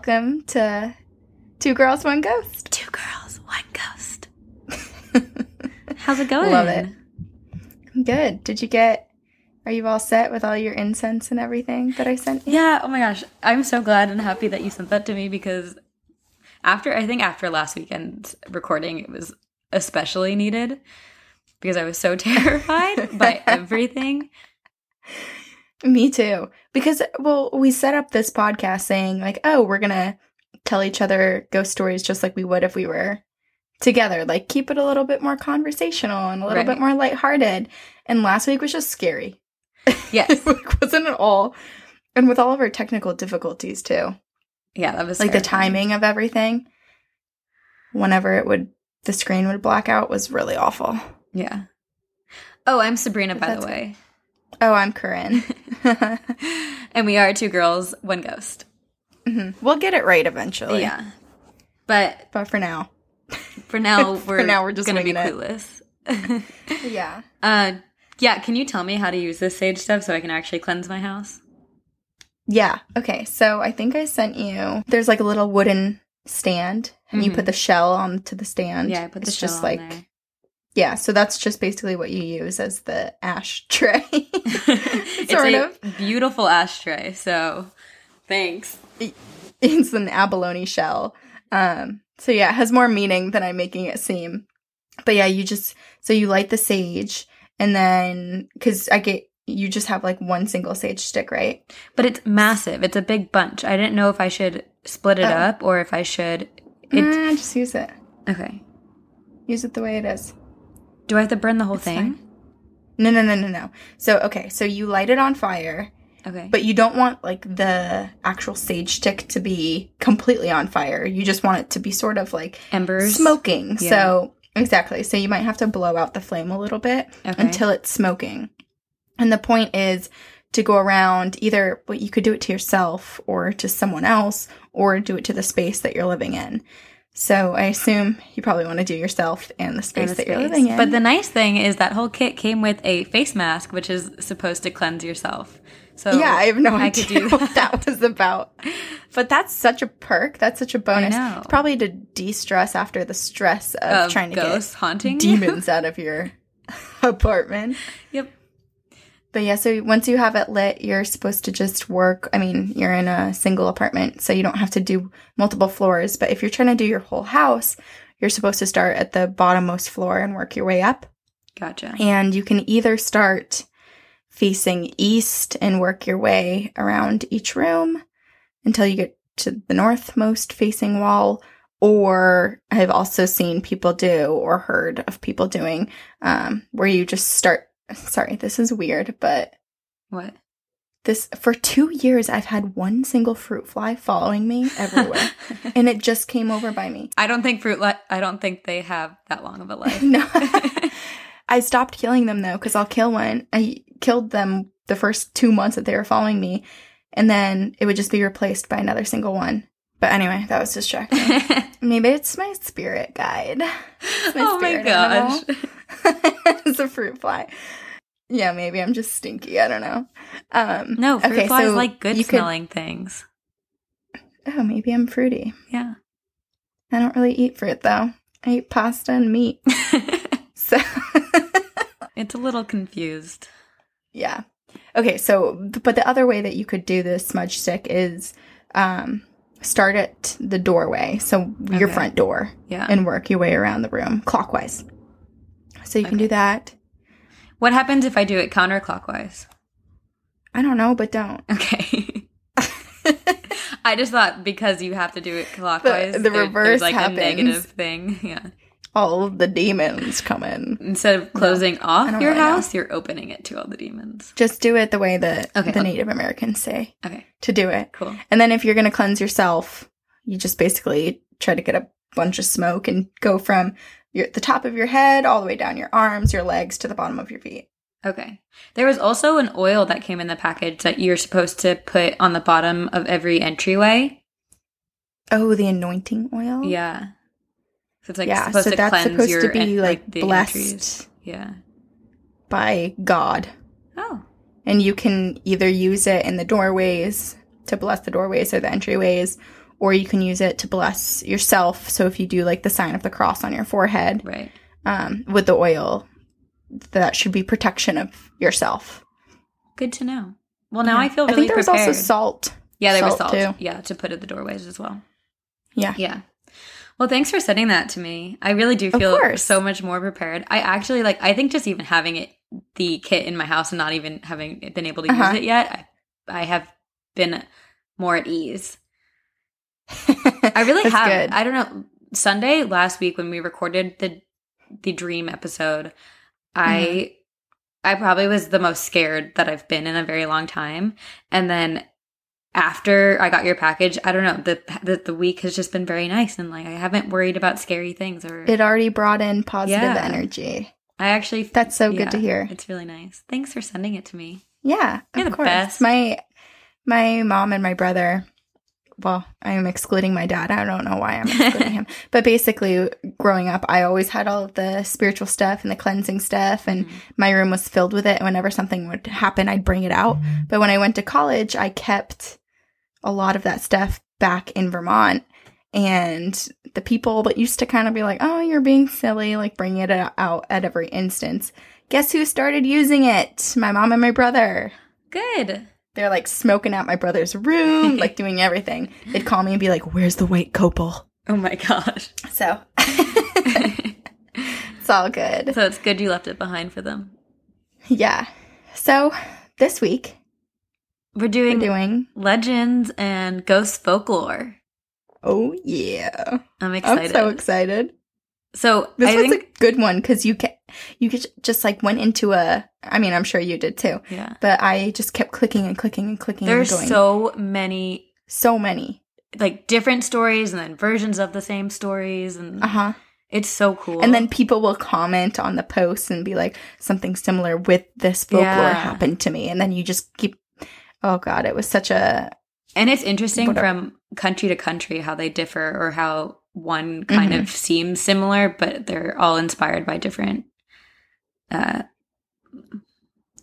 Welcome to Two Girls, One Ghost. Two girls, one ghost. How's it going? Love it. Good. Did you get, are you all set with all your incense and everything that I sent you? Yeah, oh my gosh. I'm so glad and happy that you sent that to me because after, I think after last weekend's recording, it was especially needed because I was so terrified by everything. Me too. Because, well, we set up this podcast saying, like, oh, we're going to tell each other ghost stories just like we would if we were together. Like, keep it a little bit more conversational and a little Right. bit more lighthearted. And last week was just scary. Yes. it wasn't at all. And with all of our technical difficulties, too. Yeah, that was like the timing of everything, whenever it would, the screen would black out was really awful. Yeah. Oh, I'm Sabrina, by the way. Oh, I'm Corinne. and we are two girls, one ghost. Mhm. We'll get it right eventually. Yeah. But But for now. for now, For we're, now, we're just gonna be clueless. Yeah. uh, yeah. Can you tell me how to use this sage stuff so I can actually cleanse my house? Yeah. Okay. So I think I sent you. There's like a little wooden stand, and you Mhm. put the shell onto the stand. Yeah, I put the shell. it's shell just like there. Yeah. So that's just basically what you use as the ash tray. it's sort a of. beautiful ashtray. So, thanks. it's an abalone shell. Um, so yeah, it has more meaning than I'm making it seem. But yeah, you just so you light the sage, and then because I get you just have like one single sage stick, right? But it's massive. It's a big bunch. I didn't know if I should split it Oh. up or if I should. It, Nah, just use it. okay. Use it the way it is. Do I have to burn the whole It's thing? fine. No, no, no, no, no. So okay, so you light it on fire, Okay. but you don't want like the actual sage stick to be completely on fire. You just want it to be sort of like Embers. smoking. Yeah. So exactly. So you might have to blow out the flame a little bit Okay. until it's smoking. And the point is to go around either well, you could do it to yourself or to someone else or do it to the space that you're living in. So I assume you probably want to do yourself and the space in the that you're living in. But the nice thing is that whole kit came with a face mask, which is supposed to cleanse yourself. So yeah, I have no I idea could do what that was about. But that's such a perk. That's such a bonus. know. It's probably to de-stress after the stress of, of trying to ghosts get haunting demons out of your apartment. Yep. But yeah, so once you have it lit, you're supposed to just work. I mean, you're in a single apartment, so you don't have to do multiple floors. But if you're trying to do your whole house, you're supposed to start at the bottommost floor and work your way up. Gotcha. And you can either start facing east and work your way around each room until you get to the northmost facing wall. Or I've also seen people do or heard of people doing um, where you just start. Sorry, this is weird, but What? this for two years I've had one single fruit fly following me everywhere, and it just came over by me. I don't think fruit. Li- I don't think they have that long of a life. No. I stopped killing them though, because I'll kill one. I killed them the first two months that they were following me, and then it would just be replaced by another single one. But anyway, that was distracting. Maybe it's my spirit guide. my oh my spirit gosh. it's a fruit fly. Yeah, maybe I'm just stinky. I don't know. Um, No, fruit okay, flies so like good you could- smelling things. oh, maybe I'm fruity. Yeah. I don't really eat fruit though. I eat pasta and meat. So it's a little confused. Yeah. Okay, so but the other way that you could do this smudge stick is um start at the doorway, so your Okay. front door Yeah. and work your way around the room clockwise. So you can do that. what happens if I do it counterclockwise? I don't know, but don't. Okay. I just thought because you have to do it clockwise, the there- reverse like happens. a negative thing. Yeah. All of the demons come in. Instead of closing I off your really know. house, you're opening it to all the demons. Just do it the way that Okay, the okay. Native Americans say Okay, to do it. cool. And then if you're going to cleanse yourself, you just basically try to get a bunch of smoke and go from your, the top of your head all the way down your arms, your legs to the bottom of your feet. Okay. There was also an oil that came in the package that you're supposed to put on the bottom of every entryway. Oh, the anointing oil? Yeah. So it's like yeah, supposed so to that's cleanse supposed your to be en- like, the blessed entries. Yeah. by God. Oh. And you can either use it in the doorways to bless the doorways or the entryways, or you can use it to bless yourself. So if you do like the sign of the cross on your forehead Right. um, with the oil, that should be protection of yourself. Good to know. Well, now Yeah. I feel really. I think there was also salt. yeah, there was salt, salt. too. Yeah, to put at the doorways as well. Yeah. Yeah. Well, thanks for sending that to me. I really do feel so much more prepared. I actually like. I think just even having it, the kit in my house, and not even having been able to Uh-huh. use it yet, I, I have been more at ease. I really have. good. I don't know. Sunday last week when we recorded the the dream episode, I Mm-hmm. I probably was the most scared that I've been in a very long time. And then after I got your package, I don't know, the the, the week has just been very nice and like I haven't worried about scary things or it already brought in positive Yeah. energy. I actually That's so yeah, good to hear. It's really nice. Thanks for sending it to me. Yeah, You're of the course. best. My my mom and my brother. Well, I'm excluding my dad. I don't know why I'm excluding him. But basically, growing up, I always had all of the spiritual stuff and the cleansing stuff, and Mhm. my room was filled with it. And whenever something would happen, I'd bring it out. But when I went to college, I kept a lot of that stuff back in Vermont. And the people that used to kind of be like, oh, you're being silly, like bringing it out at every instance. Guess who started using it? My mom and my brother. Good. They're like smoking out my brother's room, like doing everything. They'd call me and be like, Where's the white copal? Oh my gosh. So it's all good. so it's good you left it behind for them. Yeah. So this week We're doing, we're doing legends and ghost folklore. Oh yeah. I'm excited. I'm so excited. So This I was think a good one because you ca- you just like went into a I mean, I'm sure you did too. yeah. But I just kept clicking and clicking and clicking There's and going. so many so many. like different stories and then versions of the same stories and Uh-huh. it's so cool. And then people will comment on the posts and be like, something similar with this folklore Yeah. happened to me. And then you just keep, oh God, it was such a, and it's interesting What a- from country to country how they differ or how one kind Mhm. of seems similar, but they're all inspired by different uh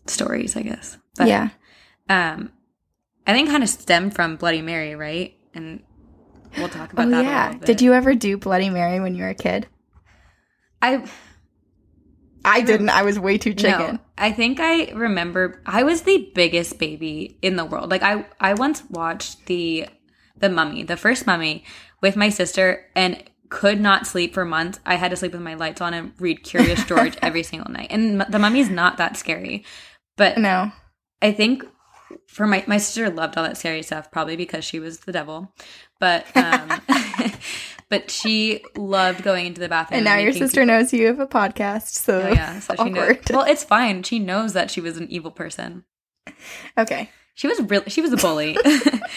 stories, I guess. But yeah. um I think kind of stem from Bloody Mary, right? And we'll talk about Oh, that a yeah. little bit. Did you ever do Bloody Mary when you were a kid? I I didn't. I was way too chicken. No, I think I remember I was the biggest baby in the world. Like I I once watched the the mummy, the first mummy with my sister and could not sleep for months. I had to sleep with my lights on and read Curious George every single night. And the mummy's not that scary. But No. I think for my my sister loved all that scary stuff probably because she was the devil. But um but she loved going into the bathroom And now your making sister knows you have a podcast. So, Oh yeah, so she knows. Well, it's fine. She knows that she was an evil person. okay. She was really she was a bully.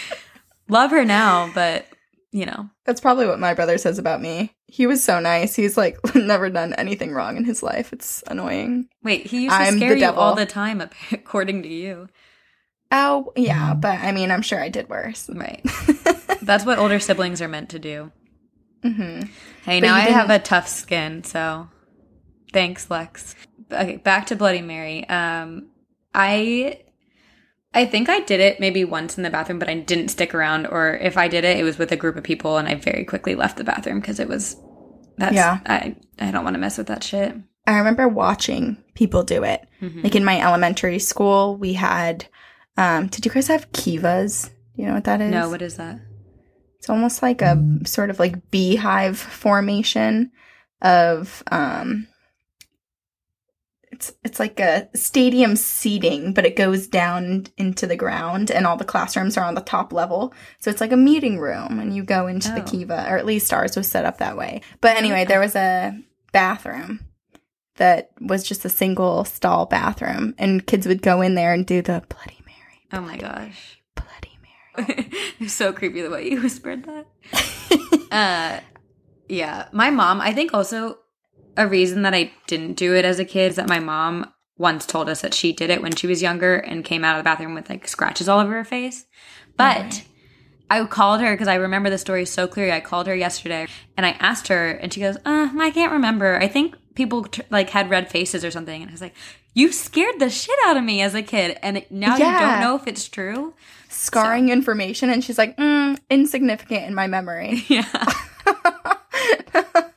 Love her now, but you know, That's probably what my brother says about me. He was so nice. He's like never done anything wrong in his life. It's annoying. wait, he used to I'm the scare you devil. all the time, according to you. Oh, yeah. But I mean, I'm sure I did worse. Right. That's what older siblings are meant to do. Mm-hmm. Hey, But now you I have a tough skin, so thanks, Lex. Okay, back to Bloody Mary. Um, I I think I did it maybe once in the bathroom, but I didn't stick around. Or if I did it, it was with a group of people, and I very quickly left the bathroom because it was that's Yeah. I I don't want to mess with that shit. I remember watching people do it. Mhm. Like in my elementary school, we had. Um, did you guys have kivas? You know what that is? No, what is that? It's almost like a sort of like beehive formation of um it's it's like a stadium seating, but it goes down into the ground and all the classrooms are on the top level. So it's like a meeting room and you go into the Oh. kiva, or at least ours was set up that way. But anyway, there was a bathroom that was just a single stall bathroom and kids would go in there and do the bloody mary. Oh my gosh, Bloody Mary. it's so creepy the way you whispered that. uh yeah my mom i think also a reason that i didn't do it as a kid is that my mom once told us that she did it when she was younger and came out of the bathroom with like scratches all over her face but Right. i called her because i remember the story so clearly i called her yesterday and i asked her and she goes uh, i can't remember i think people t- like had red faces or something, and I was like, "You scared the shit out of me as a kid," and now you don't know if it's true. Scarring information, and she's like, mm, insignificant in my memory. Yeah,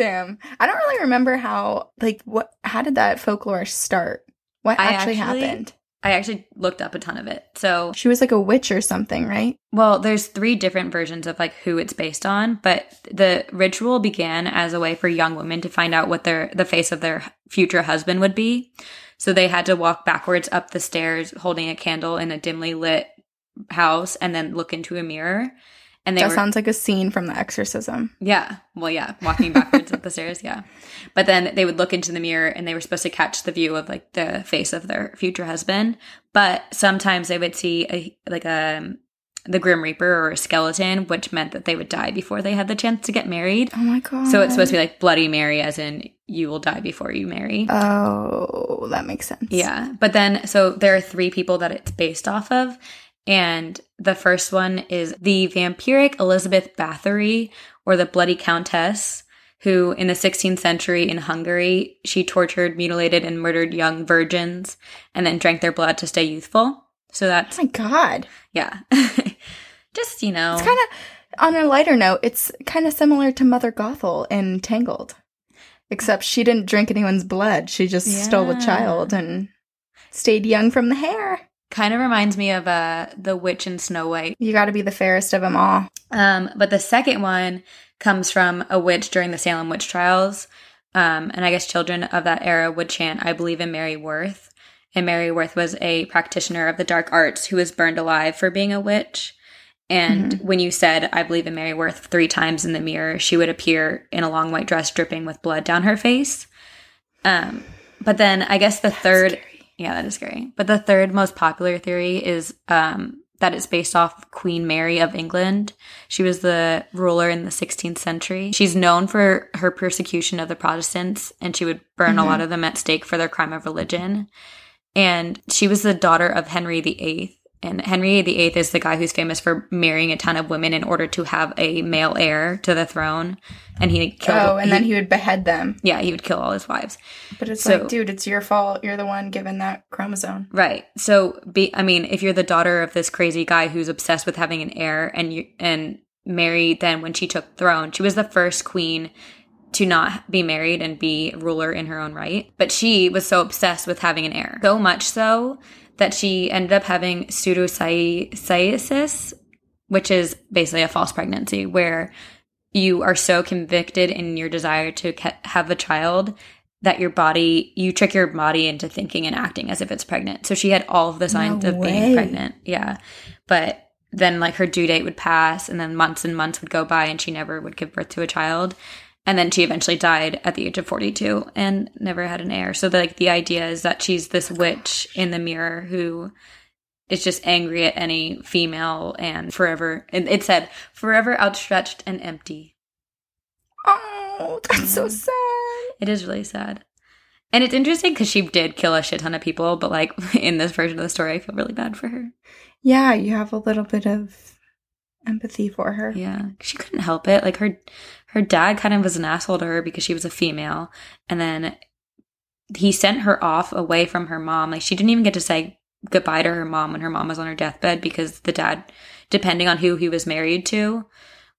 Damn. I don't really remember how, like, what, how did that folklore start? What actually, actually- happened? I actually looked up a ton of it. So, She was like a witch or something, right? well, there's three different versions of like who it's based on, but the ritual began as a way for young women to find out what their the face of their future husband would be. So they had to walk backwards up the stairs holding a candle in a dimly lit house and then look into a mirror. And that were sounds like a scene from The Exorcism. Yeah. Well, yeah, walking backwards up the stairs, yeah. But then they would look into the mirror and they were supposed to catch the view of like the face of their future husband. But sometimes they would see a like a the Grim Reaper or a skeleton, which meant that they would die before they had the chance to get married. Oh my god. So it's supposed to be like Bloody Mary, as in you will die before you marry. Oh, that makes sense. Yeah. But then, so there are three people that it's based off of. And the first one is the vampiric Elizabeth Bathory, or the Bloody Countess, who in the 16th century in Hungary, she tortured, mutilated, and murdered young virgins and then drank their blood to stay youthful. So Oh that's, my god. yeah. Just, you know. It's kind of on a lighter note. It's kind of similar to Mother Gothel in Tangled, except she didn't drink anyone's blood. She just stole a child and stayed young from the hair. Kind of reminds me of uh, the witch in Snow White. You got to be the fairest of them all. Um, but the second one comes from a witch during the Salem witch trials. Um, and I guess children of that era would chant, I believe in Mary Worth. And Mary Worth was a practitioner of the dark arts who was burned alive for being a witch. And when you said, I believe in Mary Worth three times in the mirror, she would appear in a long white dress dripping with blood down her face. Um, but then I guess the third, yeah, that is scary. But the third most popular theory is um, that it's based off Queen Mary of England. She was the ruler in the 16th century. She's known for her persecution of the Protestants, and she would burn a lot of them at stake for their crime of religion. And she was the daughter of Henry VIII. And Henry VIII is the guy who's famous for marrying a ton of women in order to have a male heir to the throne. And he killed. Oh, and then he would behead them. yeah, he would kill all his wives. But it's So- like, dude, it's your fault. You're the one given that chromosome. Right. So be I mean, if you're the daughter of this crazy guy who's obsessed with having an heir and you and Mary then when she took throne, she was the first queen to not be married and be ruler in her own right. But she was so obsessed with having an heir. So much so that she ended up having pseudocyesis, which is basically a false pregnancy where you are so convicted in your desire to have a child that your body you trick your body into thinking and acting as if it's pregnant. So she had all of the signs No of way. being pregnant. Yeah. But then like her due date would pass and then months and months would go by and she never would give birth to a child and then she eventually died at the age of 42 and never had an heir so like the idea is that she's this witch in the mirror who is just angry at any female and forever it, it said forever outstretched and empty Oh, that's so mm-hmm. sad. It is really sad. And it's interesting because she did kill a shit ton of people, but like in this version of the story, I feel really bad for her. Yeah, you have a little bit of empathy for her. Yeah, she couldn't help it. Like her, her dad kind of was an asshole to her because she was a female, and then he sent her off away from her mom. Like she didn't even get to say goodbye to her mom when her mom was on her deathbed because the dad, depending on who he was married to,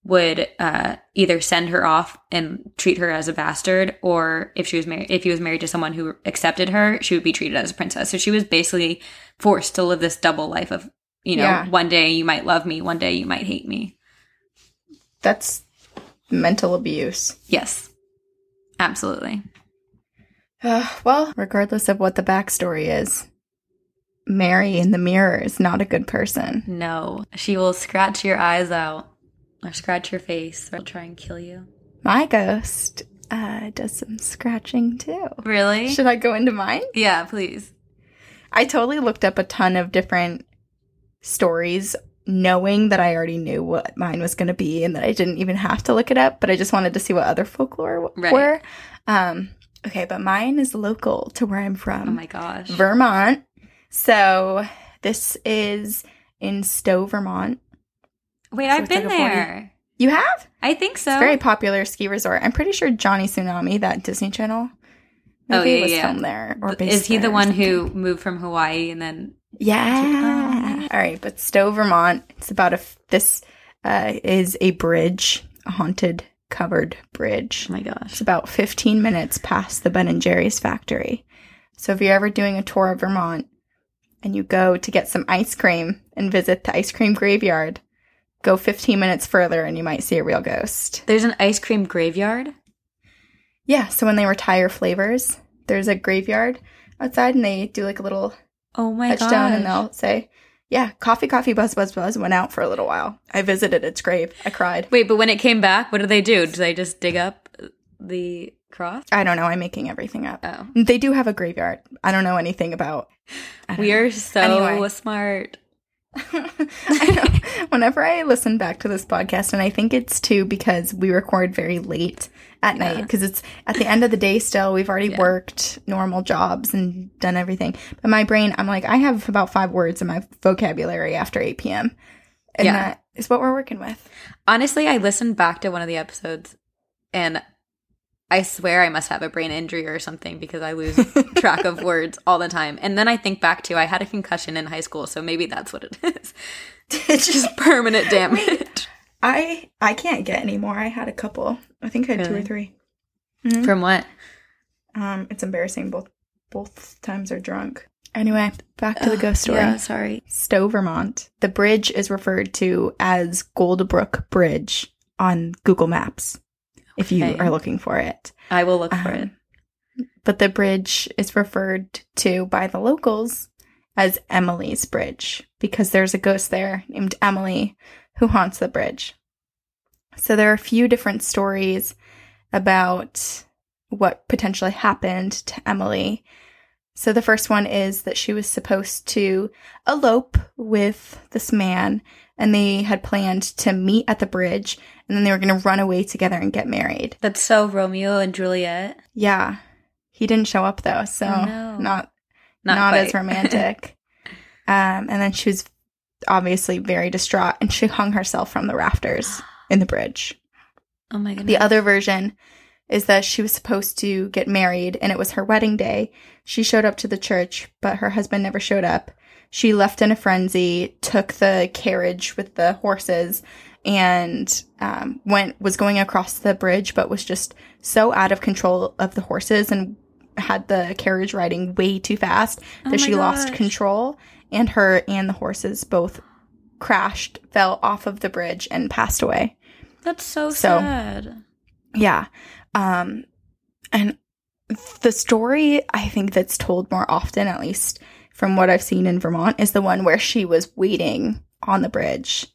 would uh, either send her off and treat her as a bastard, or if she was married, if he was married to someone who accepted her, she would be treated as a princess. So she was basically forced to live this double life of, you know, Yeah. one day you might love me, one day you might hate me. That's mental abuse. Yes, absolutely. Uh, well, regardless of what the backstory is, Mary in the mirror is not a good person. No, she will scratch your eyes out or scratch your face or try and kill you. My ghost uh, does some scratching too. Really? Should I go into mine? yeah, please. I totally looked up a ton of different stories knowing that I already knew what mine was going to be and that I didn't even have to look it up, but I just wanted to see what other folklore w- Right. were. Um, okay, but mine is local to where I'm from. Oh my gosh. Vermont. So this is in Stowe, Vermont. Wait, So I've been like a 40 there. You have? I think so. It's a very popular ski resort. I'm pretty sure Johnny Tsunami, that Disney Channel, Oh, yeah, was yeah. filmed there. Or Is he the there one who moved from Hawaii and then Yeah. All right, but Stowe, Vermont. It's about a. f- This uh, is a bridge, a haunted covered bridge. Oh my It's about 15 minutes past the Ben and Jerry's factory. So if you're ever doing a tour of Vermont and you go to get some ice cream and visit the ice cream graveyard, go 15 minutes further and you might see a real ghost. There's an ice cream graveyard. Yeah, so when they retire flavors, there's a graveyard outside and they do like a little Oh my god. touchdown and they'll say, Yeah, coffee, coffee, buzz, buzz, buzz went out for a little while. I visited its grave. I cried. Wait, but when it came back, what did they do? Did they just dig up the cross? I don't know. I'm making everything up. Oh. They do have a graveyard. I don't know anything about. We know. are so Anyway. smart. I know. Whenever I listen back to this podcast, and I think it's too because we record very late at night because it's at the end of the day still. We've already Yeah. worked normal jobs and done everything. But my brain, I'm like, I have about five words in my vocabulary after 8 p.m. And Yeah. that is what we're working with. Honestly, I listened back to one of the episodes and I swear I must have a brain injury or something because I lose track of words all the time. And then I think back to I had a concussion in high school, so maybe that's what it is. It's just permanent damage. I I can't get any more. I had a couple. I think I had two or Really? three. Mhm. From what? Um, it's embarrassing. Both both times are drunk. Anyway, back to the ghost story. Yeah, sorry. Stowe, Vermont. The bridge is referred to as Goldbrook Bridge on Google Maps if you are looking for it. I will look for it. Um, But the bridge is referred to by the locals as Emily's Bridge because there's a ghost there named Emily who haunts the bridge. So there are a few different stories about what potentially happened to Emily. So the first one is that she was supposed to elope with this man and they had planned to meet at the bridge and then they were going to run away together and get married. That's so Romeo and Juliet. Yeah. He didn't show up though, so Oh, no. not Not, not, as romantic. um, and then she was obviously very distraught and she hung herself from the rafters in the bridge. oh my goodness. The other version is that she was supposed to get married and it was her wedding day. She showed up to the church, but her husband never showed up. She left in a frenzy, took the carriage with the horses, and um, went was going across the bridge, but was just so out of control of the horses and had the carriage riding way too fast Oh that she lost control, and her and the horses both crashed, fell off of the bridge, and passed away. That's so, So- sad. Yeah. Um and the story I think that's told more often at least from what I've seen in Vermont is the one where she was waiting on the bridge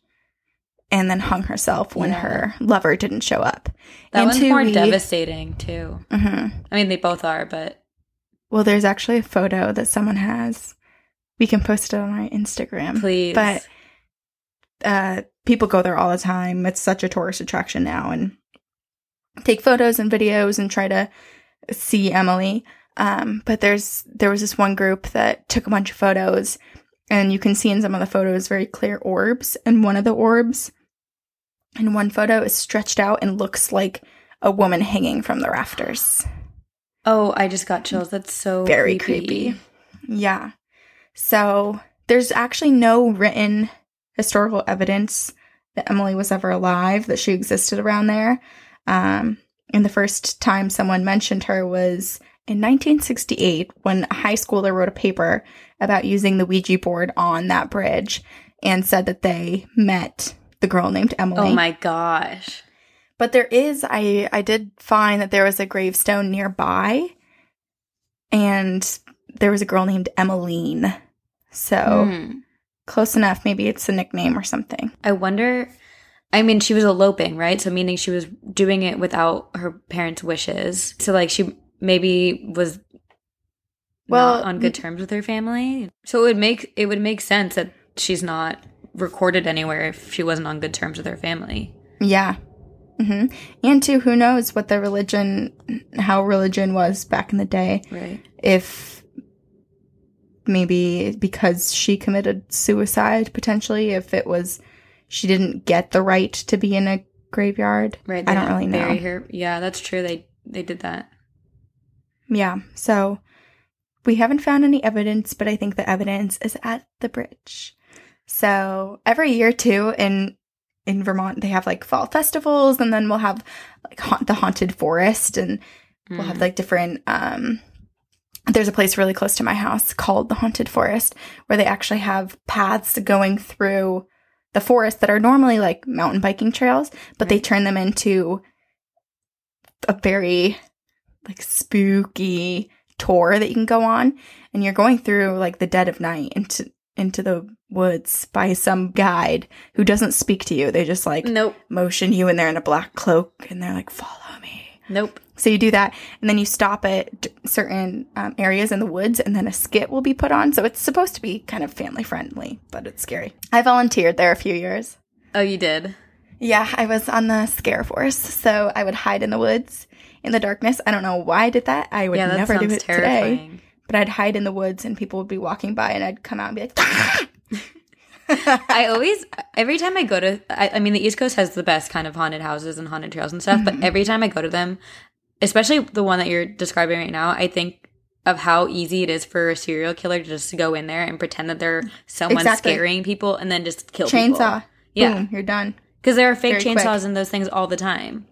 and then hung herself when Yeah. her lover didn't show up. That And one's more we- devastating too. Mhm. I mean, they both are, but Well, there's actually a photo that someone has. We can post it on our Instagram. please. But uh, people go there all the time. It's such a tourist attraction now, and take photos and videos and try to see Emily. Um, but there's there was this one group that took a bunch of photos, and you can see in some of the photos very clear orbs. And one of the orbs in one photo is stretched out and looks like a woman hanging from the rafters. oh, I just got chills. That's so Very creepy. Yeah. So there's actually no written historical evidence that Emily was ever alive, that she existed around there. Um, and the first time someone mentioned her was in 1968 when a high schooler wrote a paper about using the Ouija board on that bridge and said that they met the girl named Emily. Oh my gosh. But there is, I I did find that there was a gravestone nearby, and there was a girl named Emmeline. So Hmm. Close enough. Maybe it's a nickname or something. I wonder. I mean, she was eloping, right? So meaning she was doing it without her parents' wishes. So like she maybe was Well, not on good terms with her family. So it would make it would make sense that she's not recorded anywhere if she wasn't on good terms with her family. Yeah. hmm And too, who knows what the religion, how religion was back in the day. Right. If maybe because she committed suicide, potentially, if it was she didn't get the right to be in a graveyard. Right. I don't really know. her. Yeah, that's true. They they did that. Yeah. So we haven't found any evidence, but I think the evidence is at the bridge. So every year too in in Vermont they have like fall festivals and then we'll have like haunt, the haunted forest and we'll have Mm. like different um there's a place really close to my house called the haunted forest where they actually have paths going through the forest that are normally like mountain biking trails but they turn them into a very like spooky tour that you can go on and you're going through like the dead of night into into the woods by some guide who doesn't speak to you they just like Nope. motion you and they're in a black cloak and they're like follow me Nope. So you do that, and then you stop at certain um, areas in the woods, and then a skit will be put on. So it's supposed to be kind of family friendly, but it's scary. I volunteered there a few years. Oh, you did. Yeah, I was on the scare force, so I would hide in the woods in the darkness. I don't know why I did that. I would yeah, that never do it today, but I'd hide in the woods, and people would be walking by, and I'd come out and be like. I always, every time I go to, I, I mean, the East Coast has the best kind of haunted houses and haunted trails and stuff, Mm-hmm. but every time I go to them, especially the one that you're describing right now, I think of how easy it is for a serial killer to just go in there and pretend that they're someone Exactly. scaring people and then just kill Chainsaw. Yeah. Boom, you're done. Because there are fake Very quick. chainsaws and those things all the time.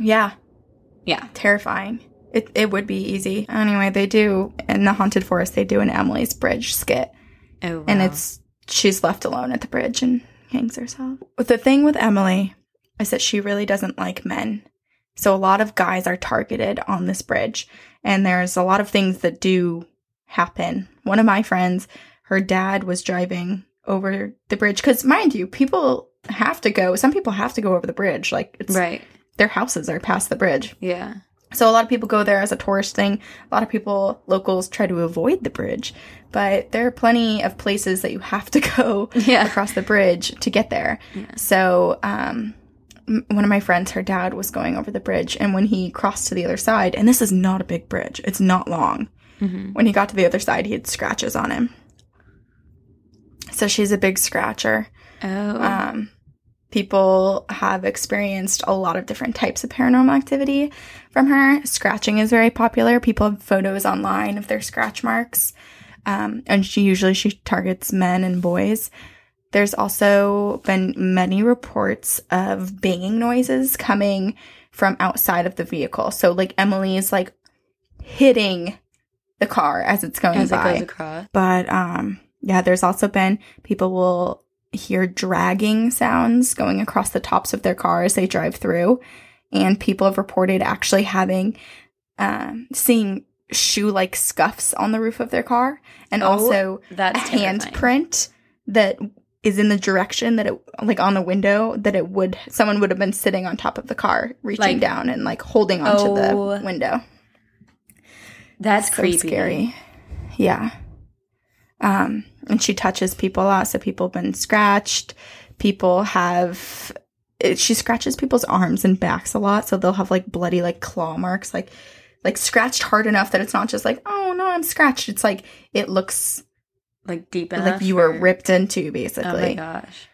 Yeah, Yeah. terrifying. It it would be easy. Anyway, they do in the haunted forest. They do an Emily's Bridge skit, Oh, and it's she's left alone at the bridge and hangs herself. But the thing with Emily is that she really doesn't like men. So a lot of guys are targeted on this bridge, and there's a lot of things that do happen. One of my friends, her dad was driving over the bridge because, mind you, people have to go. Some people have to go over the bridge. Like it's right. their houses are past the bridge. Yeah. So a lot of people go there as a tourist thing. A lot of people, locals, try to avoid the bridge, but there are plenty of places that you have to go Yeah. across the bridge to get there. Yeah. So, um, one of my friends, her dad was going over the bridge, and when he crossed to the other side, and this is not a big bridge, it's not long. hmm When he got to the other side, he had scratches on him. So she's a big scratcher. Oh. Um, people have experienced a lot of different types of paranormal activity from her. Scratching is very popular. People have photos online of their scratch marks, um, and she usually she targets men and boys. There's also been many reports of banging noises coming from outside of the vehicle. So like Emily is like hitting the car as it's going as it by. goes across. But um yeah, there's also been people will hear dragging sounds going across the tops of their car as they drive through. And people have reported actually having um seeing shoe like scuffs on the roof of their car and Oh, also That's terrifying. handprint that is in the direction that it like on the window that it would someone would have been sitting on top of the car reaching Like- down and like holding onto Oh. the window That's so creepy. scary. Yeah. Um, and she touches people a lot, so people have been scratched. People have. It, she scratches people's arms and backs a lot, so they'll have like bloody like claw marks, like like scratched hard enough that it's not just like oh no I'm scratched. It's like it looks Like deep enough. like you were ripped into basically. Oh my gosh.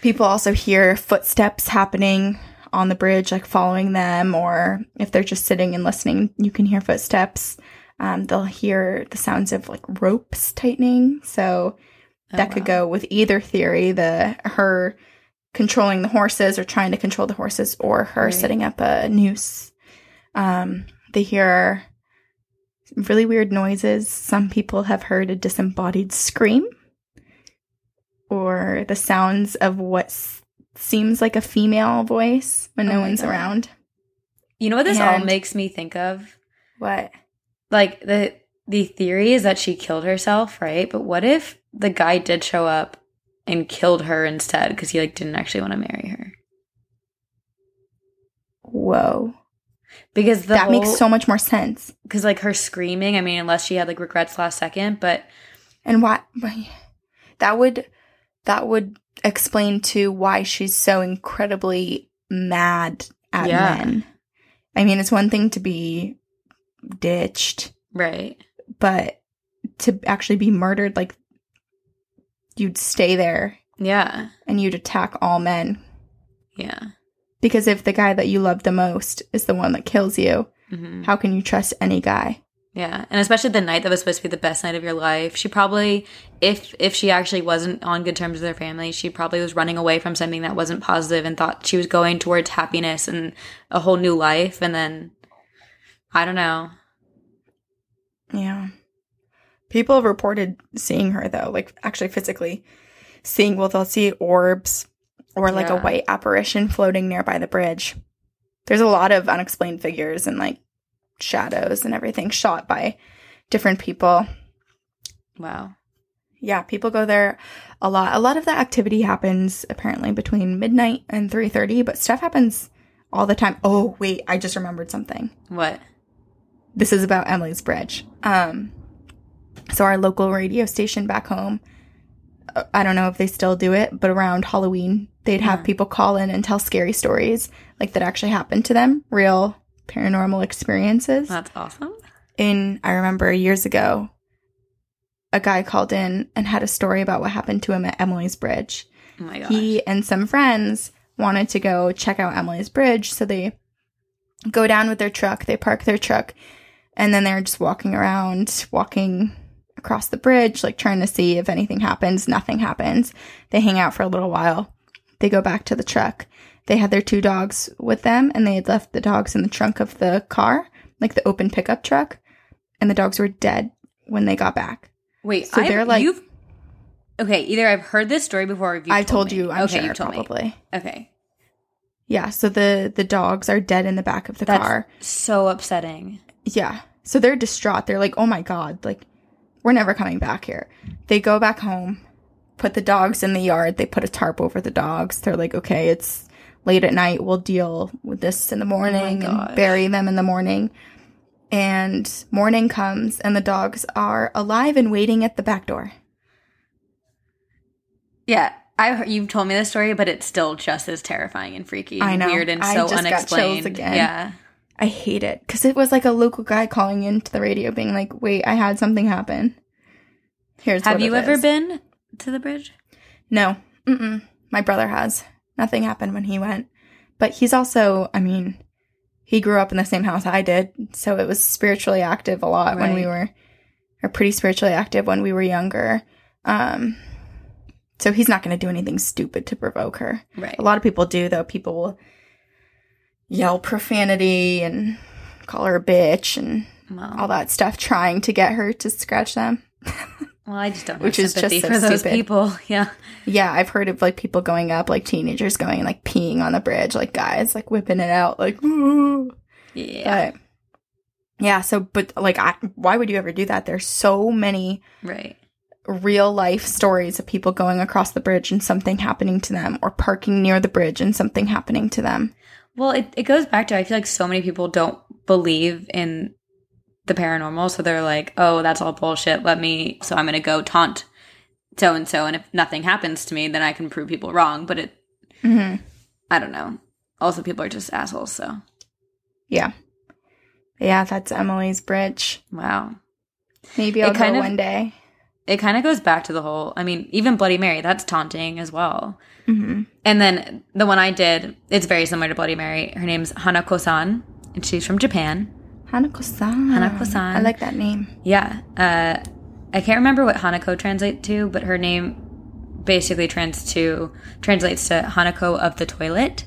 People also hear footsteps happening on the bridge, like following them, or if they're just sitting and listening, you can hear footsteps. Um, they'll hear the sounds of like ropes tightening. So Oh, that could go with either theory: the her controlling the horses or trying to control the horses, or her Right. setting up a noose. Um, they hear really weird noises. Some people have heard a disembodied scream, or the sounds of what s- seems like a female voice when Oh no one's God. around. You know what this all makes me think of? What? Like the the theory is that she killed herself, right? But what if the guy did show up and killed her instead because he like didn't actually want to marry her? Whoa. Because the that makes so much more sense. because like her screaming. I mean, unless she had like regrets last second, but And why why- that would that would explain to why she's so incredibly mad at Yeah. men. I mean, it's one thing to be ditched, right. but to actually be murdered like you'd stay there Yeah. and you'd attack all men. Yeah. Because if the guy that you love the most is the one that kills you, hmm how can you trust any guy? Yeah, and especially the night that was supposed to be the best night of your life. She probably, if if she actually wasn't on good terms with her family, she probably was running away from something that wasn't positive and thought she was going towards happiness and a whole new life. And then, I don't know. Yeah. People have reported seeing her though, like actually physically seeing, well, they'll see orbs or like a white apparition floating nearby the bridge. There's a lot of unexplained figures and like shadows and everything shot by different people. Wow. Yeah, people go there a lot. A lot of the activity happens apparently between midnight and 3:30, but stuff happens all the time. Oh, wait, I just remembered something. What? this is about Emily's Bridge. Um, so our local radio station back home, I don't know if they still do it, but around Halloween, they'd have Yeah. people call in and tell scary stories like that actually happened to them, real paranormal experiences. That's awesome. In I remember years ago, a guy called in and had a story about what happened to him at Emily's Bridge Oh my gosh. he and some friends wanted to go check out Emily's Bridge. So they go down with their truck, they park their truck, and then they're just walking around, walking across the bridge, like trying to see if anything happens. Nothing happens. They hang out for a little while. They go back to the truck. They had their two dogs with them, and they had left the dogs in the trunk of the car, like the open pickup truck, and the dogs were dead when they got back. Wait, so I've- they're like- you've. Okay, either I've heard this story before, or you've I told me. you, I'm okay, sure, you've told probably. me. Okay, Yeah, so the the dogs are dead in the back of the that's car. so upsetting. Yeah. So they're distraught. They're like, oh my God, like, we're never coming back here. They go back home, put the dogs in the yard. They put a tarp over the dogs. They're like, okay, it's late at night. We'll deal with this in the oh morning gosh. and bury them in the morning. And morning comes, and the dogs are alive and waiting at the back door. Yeah, I you've told me this story, but it's still just as terrifying and freaky, and I know. weird, and I so just got chills unexplained. again. Yeah, I hate it because it was like a local guy calling into the radio being like, wait, I had something happen. Here's have you ever is." been to the bridge? No. Mm-mm. My brother has. Nothing happened when he went. But he's also, I mean, he grew up in the same house I did. So it was spiritually active a lot when we were, or pretty spiritually active when we were younger. Um, so he's not going to do anything stupid to provoke her. Right. A lot of people do, though. People will yell profanity and call her a bitch and Well, all that stuff, trying to get her to scratch them. well, I just don't Which is just so for those stupid. people. Yeah. Yeah, I've heard of like people going up, like teenagers going and like peeing on the bridge, like guys like whipping it out, like. "Ooh." Yeah. But yeah, so but like, I, why would you ever do that? There's so many right. real life stories of people going across the bridge and something happening to them, or parking near the bridge and something happening to them. Well, it, it goes back to I feel like so many people don't believe in the paranormal, so they're like, "Oh, that's all bullshit. Let me." So I'm going to go taunt so and so, and if nothing happens to me, then I can prove people wrong. But it, hmm I don't know. Also, people are just assholes. So Yeah, yeah, that's Emily's bridge. wow, Maybe I'll It kind go of- one day. It kind of goes back to the whole. I mean, even Bloody Mary, that's taunting as well. hmm And then the one I did, it's very similar to Bloody Mary. Her name's Hanako-san, and she's from Japan. Hanako-san. Hanako-san. I like that name. Yeah. Uh, I can't remember what Hanako translates to, but her name basically trans to translates to Hanako of the toilet.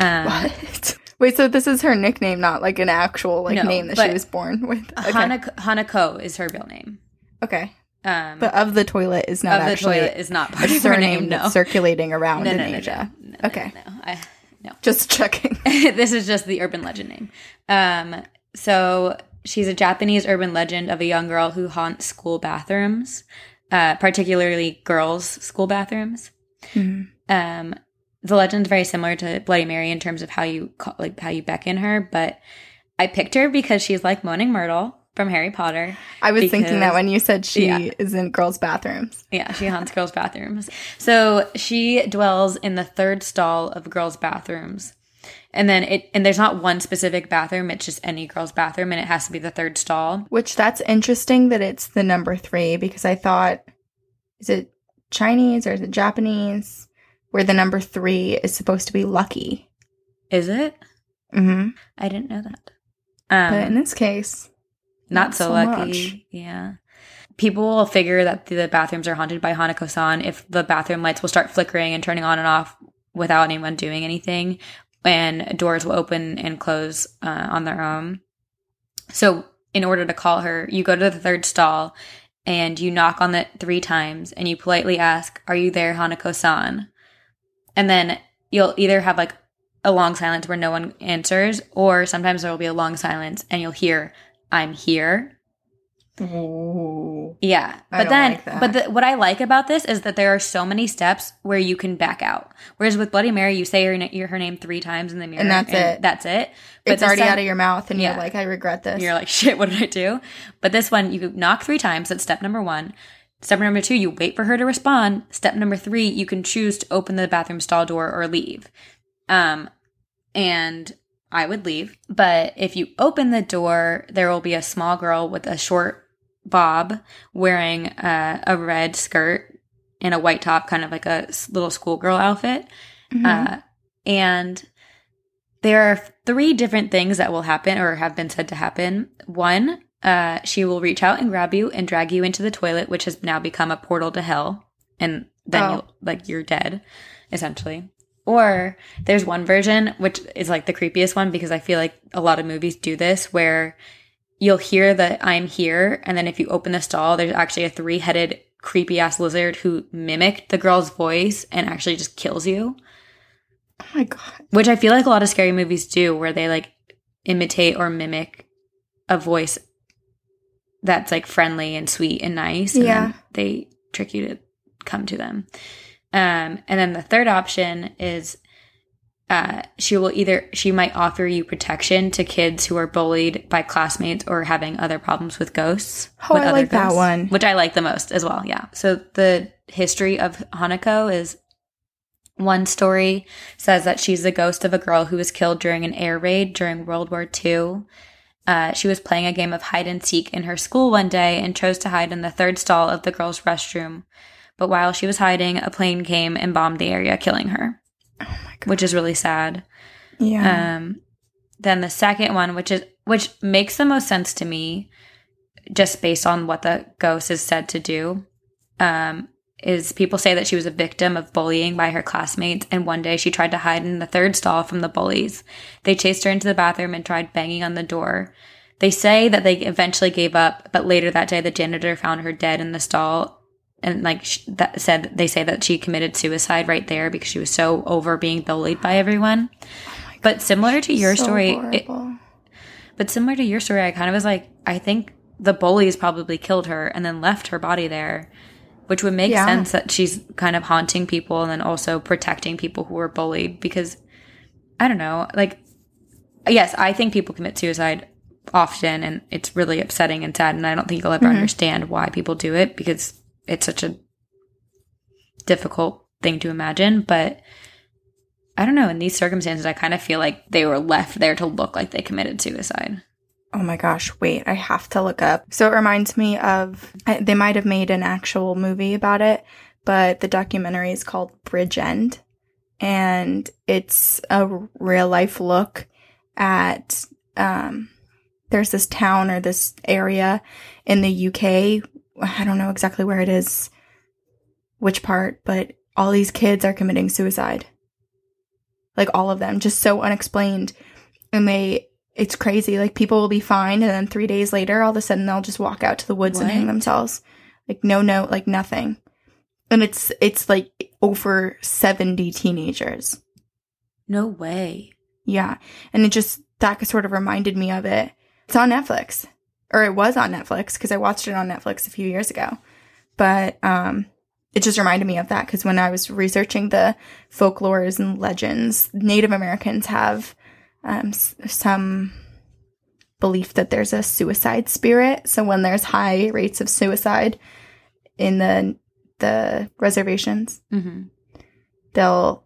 Um, What? Wait, so this is her nickname, not like an actual like No, name that she was born with. Okay. Hanako, Hanako is her real name. okay. Um, But of the toilet is not of the actually toilet is not part of her name. No. circulating around no, in no, no, Asia. Okay. No, I, no. Just checking. this is just the urban legend name. Um, so she's a Japanese urban legend of a young girl who haunts school bathrooms, uh, particularly girls' school bathrooms. Mhm. Um, the legend's very similar to Bloody Mary in terms of how you call, like how you beckon her, but I picked her because she's like Moaning Myrtle from Harry Potter. I was thinking that when you said she Yeah. is in girls' bathrooms. Yeah, she haunts girls' bathrooms. So she dwells in the third stall of girls' bathrooms. And then it and there's not one specific bathroom, it's just any girl's bathroom and it has to be the third stall. Which that's interesting that it's the number three because I thought, is it Chinese or is it Japanese? Where the number three is supposed to be lucky. Is it? Mm hmm. I didn't know that. Um, but in this case, not, not so, so lucky. much. Yeah. People will figure that the bathrooms are haunted by Hanako san if the bathroom lights will start flickering and turning on and off without anyone doing anything, and doors will open and close uh, on their own. So, in order to call her, you go to the third stall and you knock on it three times and you politely ask, Are you there, Hanako san? And then you'll either have like a long silence where no one answers, or sometimes there will be a long silence and you'll hear, I'm here. Ooh. Yeah. But then, like but the, what I like about this is that there are so many steps where you can back out. Whereas with Bloody Mary, you say her, your, her name three times in the mirror. And that's it. That's it. But it's already time- out of your mouth, and Yeah. you're like, I regret this. You're like, shit, what did I do? But this one, you knock three times. That's step number one. Step number two, you wait for her to respond. Step number three, you can choose to open the bathroom stall door or leave. Um, and I would leave. But if you open the door, there will be a small girl with a short bob wearing uh, a red skirt and a white top, kind of like a little schoolgirl outfit. Mhm. Uh, and there are three different things that will happen or have been said to happen. One, uh, she will reach out and grab you and drag you into the toilet, which has now become a portal to hell. And then Oh. you'll, like, you're dead, essentially. Or there's one version, which is like the creepiest one because I feel like a lot of movies do this where you'll hear that I'm here. And then if you open the stall, there's actually a three headed creepy ass lizard who mimicked the girl's voice and actually just kills you oh my god. which I feel like a lot of scary movies do, where they like imitate or mimic a voice that's like friendly and sweet and nice. And Yeah. then they trick you to come to them. Um, and then the third option is uh, she will either she might offer you protection to kids who are bullied by classmates or having other problems with ghosts. Oh, with I other like that ghosts, one. which I like the most as well. Yeah. So the history of Hanako is one story says that she's the ghost of a girl who was killed during an air raid during World War II. Uh, she was playing a game of hide and seek in her school one day and chose to hide in the third stall of the girls' restroom. But while she was hiding, a plane came and bombed the area, killing her, Oh my god. which is really sad. Yeah. Um, then the second one, which is which makes the most sense to me, just based on what the ghost is said to do, um, is people say that she was a victim of bullying by her classmates, and one day she tried to hide in the third stall from the bullies. They chased her into the bathroom and tried banging on the door. They say that they eventually gave up, but later that day, the janitor found her dead in the stall. And like sh- that said, they say that she committed suicide right there because she was so over being bullied by everyone. But similar to your So story, it, but similar to your story, I kind of was like, I think the bullies probably killed her and then left her body there, which would make Yeah. sense that she's kind of haunting people and then also protecting people who were bullied because I don't know, like, yes, I think people commit suicide often and it's really upsetting and sad. And I don't think you'll ever Mhm. understand why people do it because it's such a difficult thing to imagine. But I don't know, in these circumstances, I kind of feel like they were left there to look like they committed suicide. Oh my gosh, wait, I have to look up. So it reminds me of, they might have made an actual movie about it, but the documentary is called Bridgend. And it's a real life look at, um, there's this town or this area in the UK. I don't know exactly where it is, which part, but all these kids are committing suicide. Like all of them, just so unexplained. And they, it's crazy. Like people will be fine, and then three days later, all of a sudden they'll just walk out to the woods and hang themselves. Like no note, like nothing. And it's it's like over seventy teenagers. No way. Yeah, and it just that sort of reminded me of it. It's on Netflix, or it was on Netflix because I watched it on Netflix a few years ago. But um, it just reminded me of that because when I was researching the folklores and legends, Native Americans have um, s- some belief that there's a suicide spirit. So when there's high rates of suicide in the the reservations, hmm they'll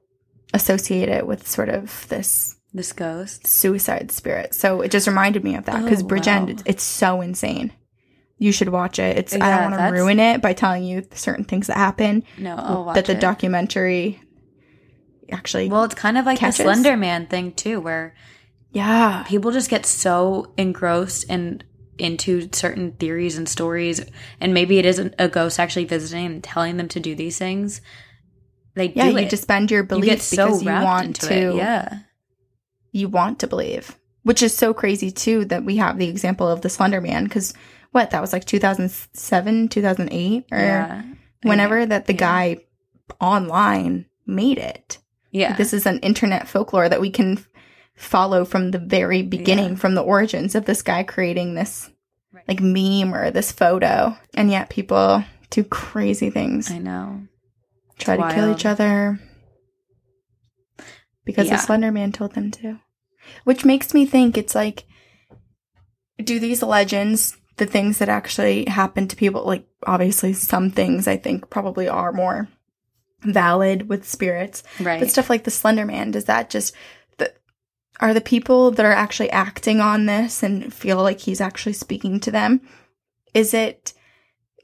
associate it with sort of this This ghost. suicide spirit. So it just reminded me of that because Oh, Bridgend, wow. it's, so insane. You should watch it. It's I don't want to ruin it by telling you certain things that happen. No, I'll watch that the it. documentary actually Well, it's kind of like Catches? the Slender Man thing too, where yeah people just get so engrossed and into certain theories and stories, and maybe it isn't a ghost actually visiting and telling them to do these things. They yeah do you it. suspend your you get so because you want into to it. Yeah, you want to believe which is so crazy too that we have the example of the slender man because what that was like 2007 2008 or yeah, whenever that the yeah. guy online made it yeah. this is an internet folklore that we can follow from the very beginning Yeah. from the origins of this guy creating this Right. like meme or this photo and yet people do crazy things I know. try to kill each other because Yeah. the slender man told them to which makes me think it's like do these legends the things that actually happen to people like obviously some things i think probably are more valid with spirits Right. but stuff like the slender man does that just the, are the people that are actually acting on this and feel like he's actually speaking to them is it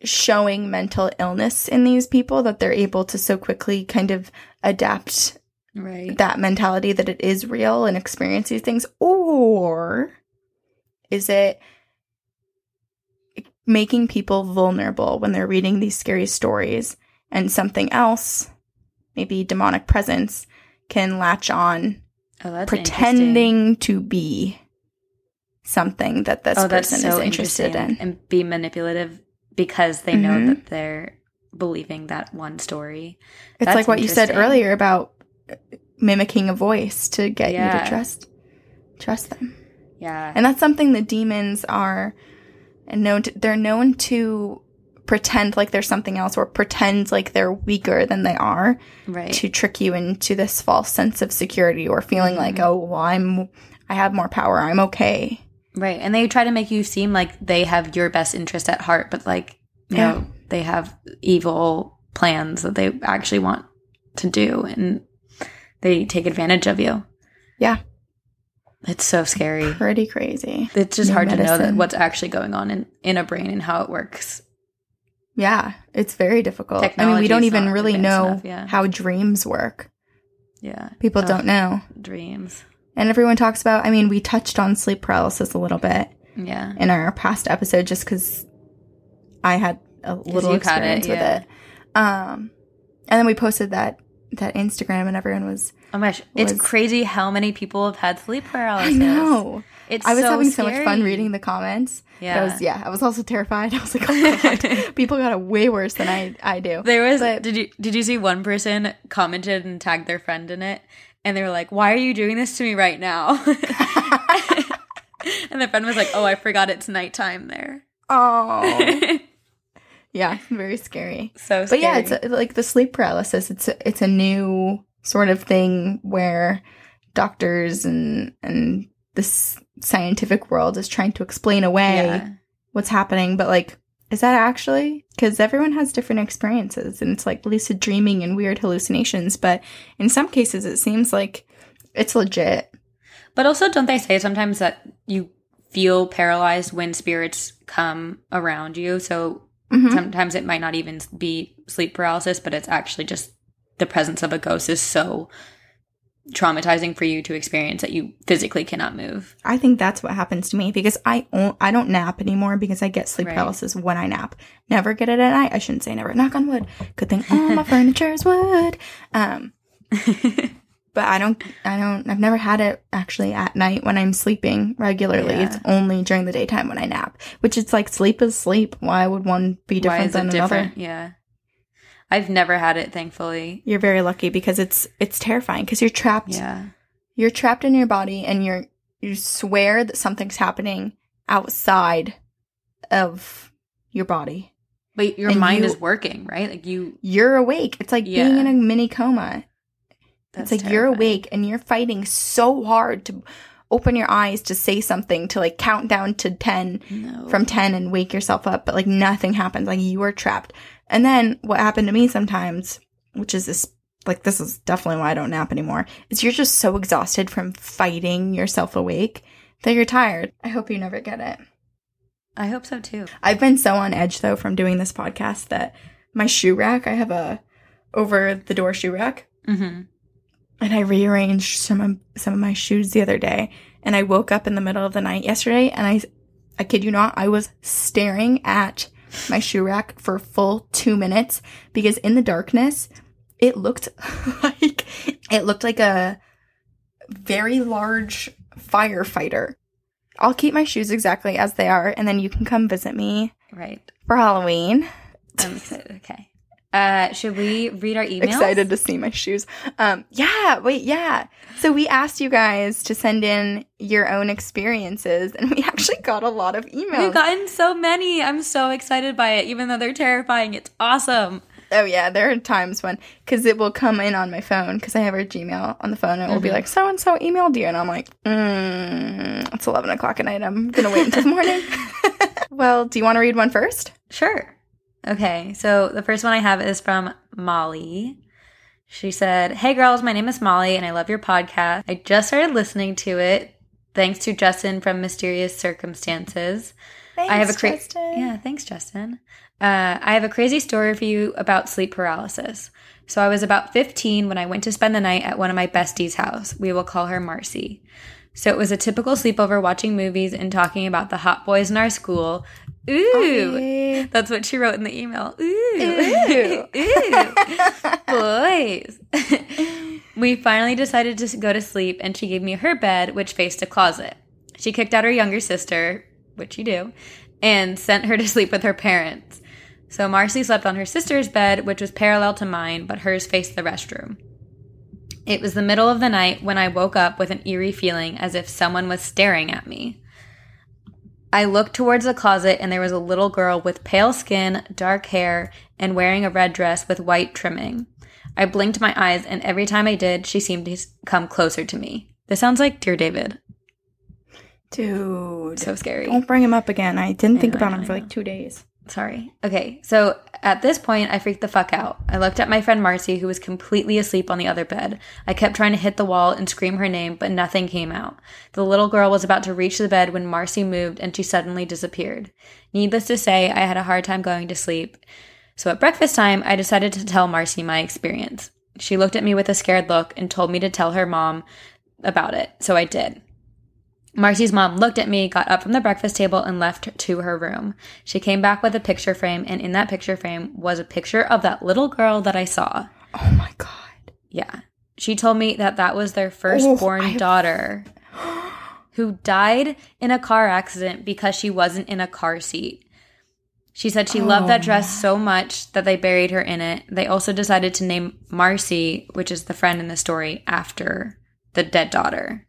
showing mental illness in these people that they're able to so quickly kind of adapt right. that mentality that it is real and experience these things or is it making people vulnerable when they're reading these scary stories and something else maybe demonic presence can latch on oh, that's pretending to be something that this oh, person so is interested in and be manipulative because they know Mhm. that they're believing that one story. it's That's like what you said earlier about mimicking a voice to get you to trust trust them Yeah. And that's something the demons are known to, they're known to pretend like they're something else or pretend like they're weaker than they are right. to trick you into this false sense of security or feeling like, Mhm. oh, well, I'm, I have more power. I'm okay. Right. And they try to make you seem like they have your best interest at heart, but like, you Yeah. know, they have evil plans that they actually want to do and they take advantage of you. Yeah. It's so scary. Pretty crazy. It's just New hard to know that what's actually going on in, in a brain and how it works. Yeah. It's very difficult. I mean, we don't even really know enough, yeah. how dreams work. Yeah. People Ugh, don't know. Dreams. And everyone talks about, I mean, we touched on sleep paralysis a little bit. Yeah. in our past episode just because I had a little you've it, experience with it. Um, and then we posted that that Instagram, and everyone was. Oh my gosh. It's crazy how many people have had sleep paralysis. I know. It's I was so having so much fun reading the comments. Yeah. I was yeah. I was also terrified. I was like, oh god, people got it way worse than I I do. There was But- did you did you see one person commented and tagged their friend in it and they were like, "Why are you doing this to me right now?" and the friend was like, "Oh, I forgot it's nighttime there." oh yeah, very scary. so But yeah, it's uh, like the sleep paralysis. It's a, it's a new sort of thing where doctors and and this scientific world is trying to explain away yeah. what's happening. But like, is that actually? Because everyone has different experiences, and it's like lucid dreaming and weird hallucinations. But in some cases, it seems like it's legit. But also don't they say sometimes that you feel paralyzed when spirits come around you? So Mhm. sometimes it might not even be sleep paralysis, but it's actually just the presence of a ghost is so traumatizing for you to experience that you physically cannot move. I think that's what happens to me because I don't nap anymore because I get sleep Right. paralysis when I nap. Never get it at night. I shouldn't say never. Knock on wood. Good thing all my furniture is wood. Um, but I don't. I don't. I've never had it actually at night when I'm sleeping regularly. Yeah. It's only during the daytime when I nap. Which it's like sleep is sleep. Why would one be different than another? different? Yeah. I've never had it, thankfully. You're very lucky because it's it's terrifying because you're trapped. Yeah. You're trapped in your body and you're you swear that something's happening outside of your body. But your And mind you- is working, right? Like you You're awake. It's like being in a mini coma. That's it's like you're awake and you're fighting so hard to open your eyes to say something to like count down to 10 No. from 10 and wake yourself up but like nothing happens. Like you are trapped. And then what happened to me sometimes which is this like this is definitely why i don't nap anymore is you're just so exhausted from fighting yourself awake that you're tired. I hope you never get it. I hope so too. i've been so on edge though from doing this podcast that my shoe rack i have a over the door shoe rack. Hmm and I rearranged some of some of my shoes the other day, and I woke up in the middle of the night yesterday, and I, I kid you not, I was staring at my shoe rack for a full two minutes because in the darkness, it looked like it looked like a very large firefighter. I'll keep my shoes exactly as they are, and then you can come visit me Right. for Halloween. I'm. Okay. Uh, should we read our emails? Excited to see my shoes. Um, yeah, wait, yeah. So we asked you guys to send in your own experiences, and we actually got a lot of emails. We've gotten so many. I'm so excited by it, even though they're terrifying. It's awesome. oh yeah, there are times when because it will come in on my phone because I have our Gmail on the phone, and it will be Mhm. like so and so emailed you, and I'm like, mm, it's eleven o'clock at night. I'm gonna wait until the morning. well, do you want to read one first? Sure. Okay, so the first one I have is from Molly. She said, Hey girls, my name is Molly and I love your podcast. I just started listening to it thanks to Justin from Mysterious Circumstances. I have a cra- Justin. Yeah, thanks, Justin. Uh, I have a crazy story for you about sleep paralysis. So I was about 15 when I went to spend the night at one of my besties' house. We will call her Marcy. So it was a typical sleepover watching movies and talking about the hot boys in our school. Ooh. That's what she wrote in the email. Ooh. Ooh. Ooh. Boys. we finally decided to go to sleep, and she gave me her bed, which faced a closet. She kicked out her younger sister, which you do, and sent her to sleep with her parents. So Marcy slept on her sister's bed, which was parallel to mine, but hers faced the restroom. It was the middle of the night when I woke up with an eerie feeling as if someone was staring at me. I looked towards the closet and there was a little girl with pale skin, dark hair, and wearing a red dress with white trimming. I blinked my eyes, and every time I did, she seemed to come closer to me. This sounds like Dear David. Dude. So scary. Don't bring him up again. I didn't I think know, about him for like two days. Sorry. Okay, so at this point, I freaked the fuck out. I looked at my friend Marcy, who was completely asleep on the other bed. I kept trying to hit the wall and scream her name, but nothing came out. The little girl was about to reach the bed when Marcy moved and she suddenly disappeared. Needless to say, I had a hard time going to sleep. So at breakfast time, I decided to tell Marcy my experience. She looked at me with a scared look and told me to tell her mom about it, so I did. Marcy's mom looked at me, got up from the breakfast table, and left to her room. She came back with a picture frame, and in that picture frame was a picture of that little girl that I saw. Oh my god. Yeah. She told me that that was their firstborn oh, I- daughter who died in a car accident because she wasn't in a car seat. She said she loved that Oh. dress so much that they buried her in it. They also decided to name Marcy, which is the friend in the story, after the dead daughter.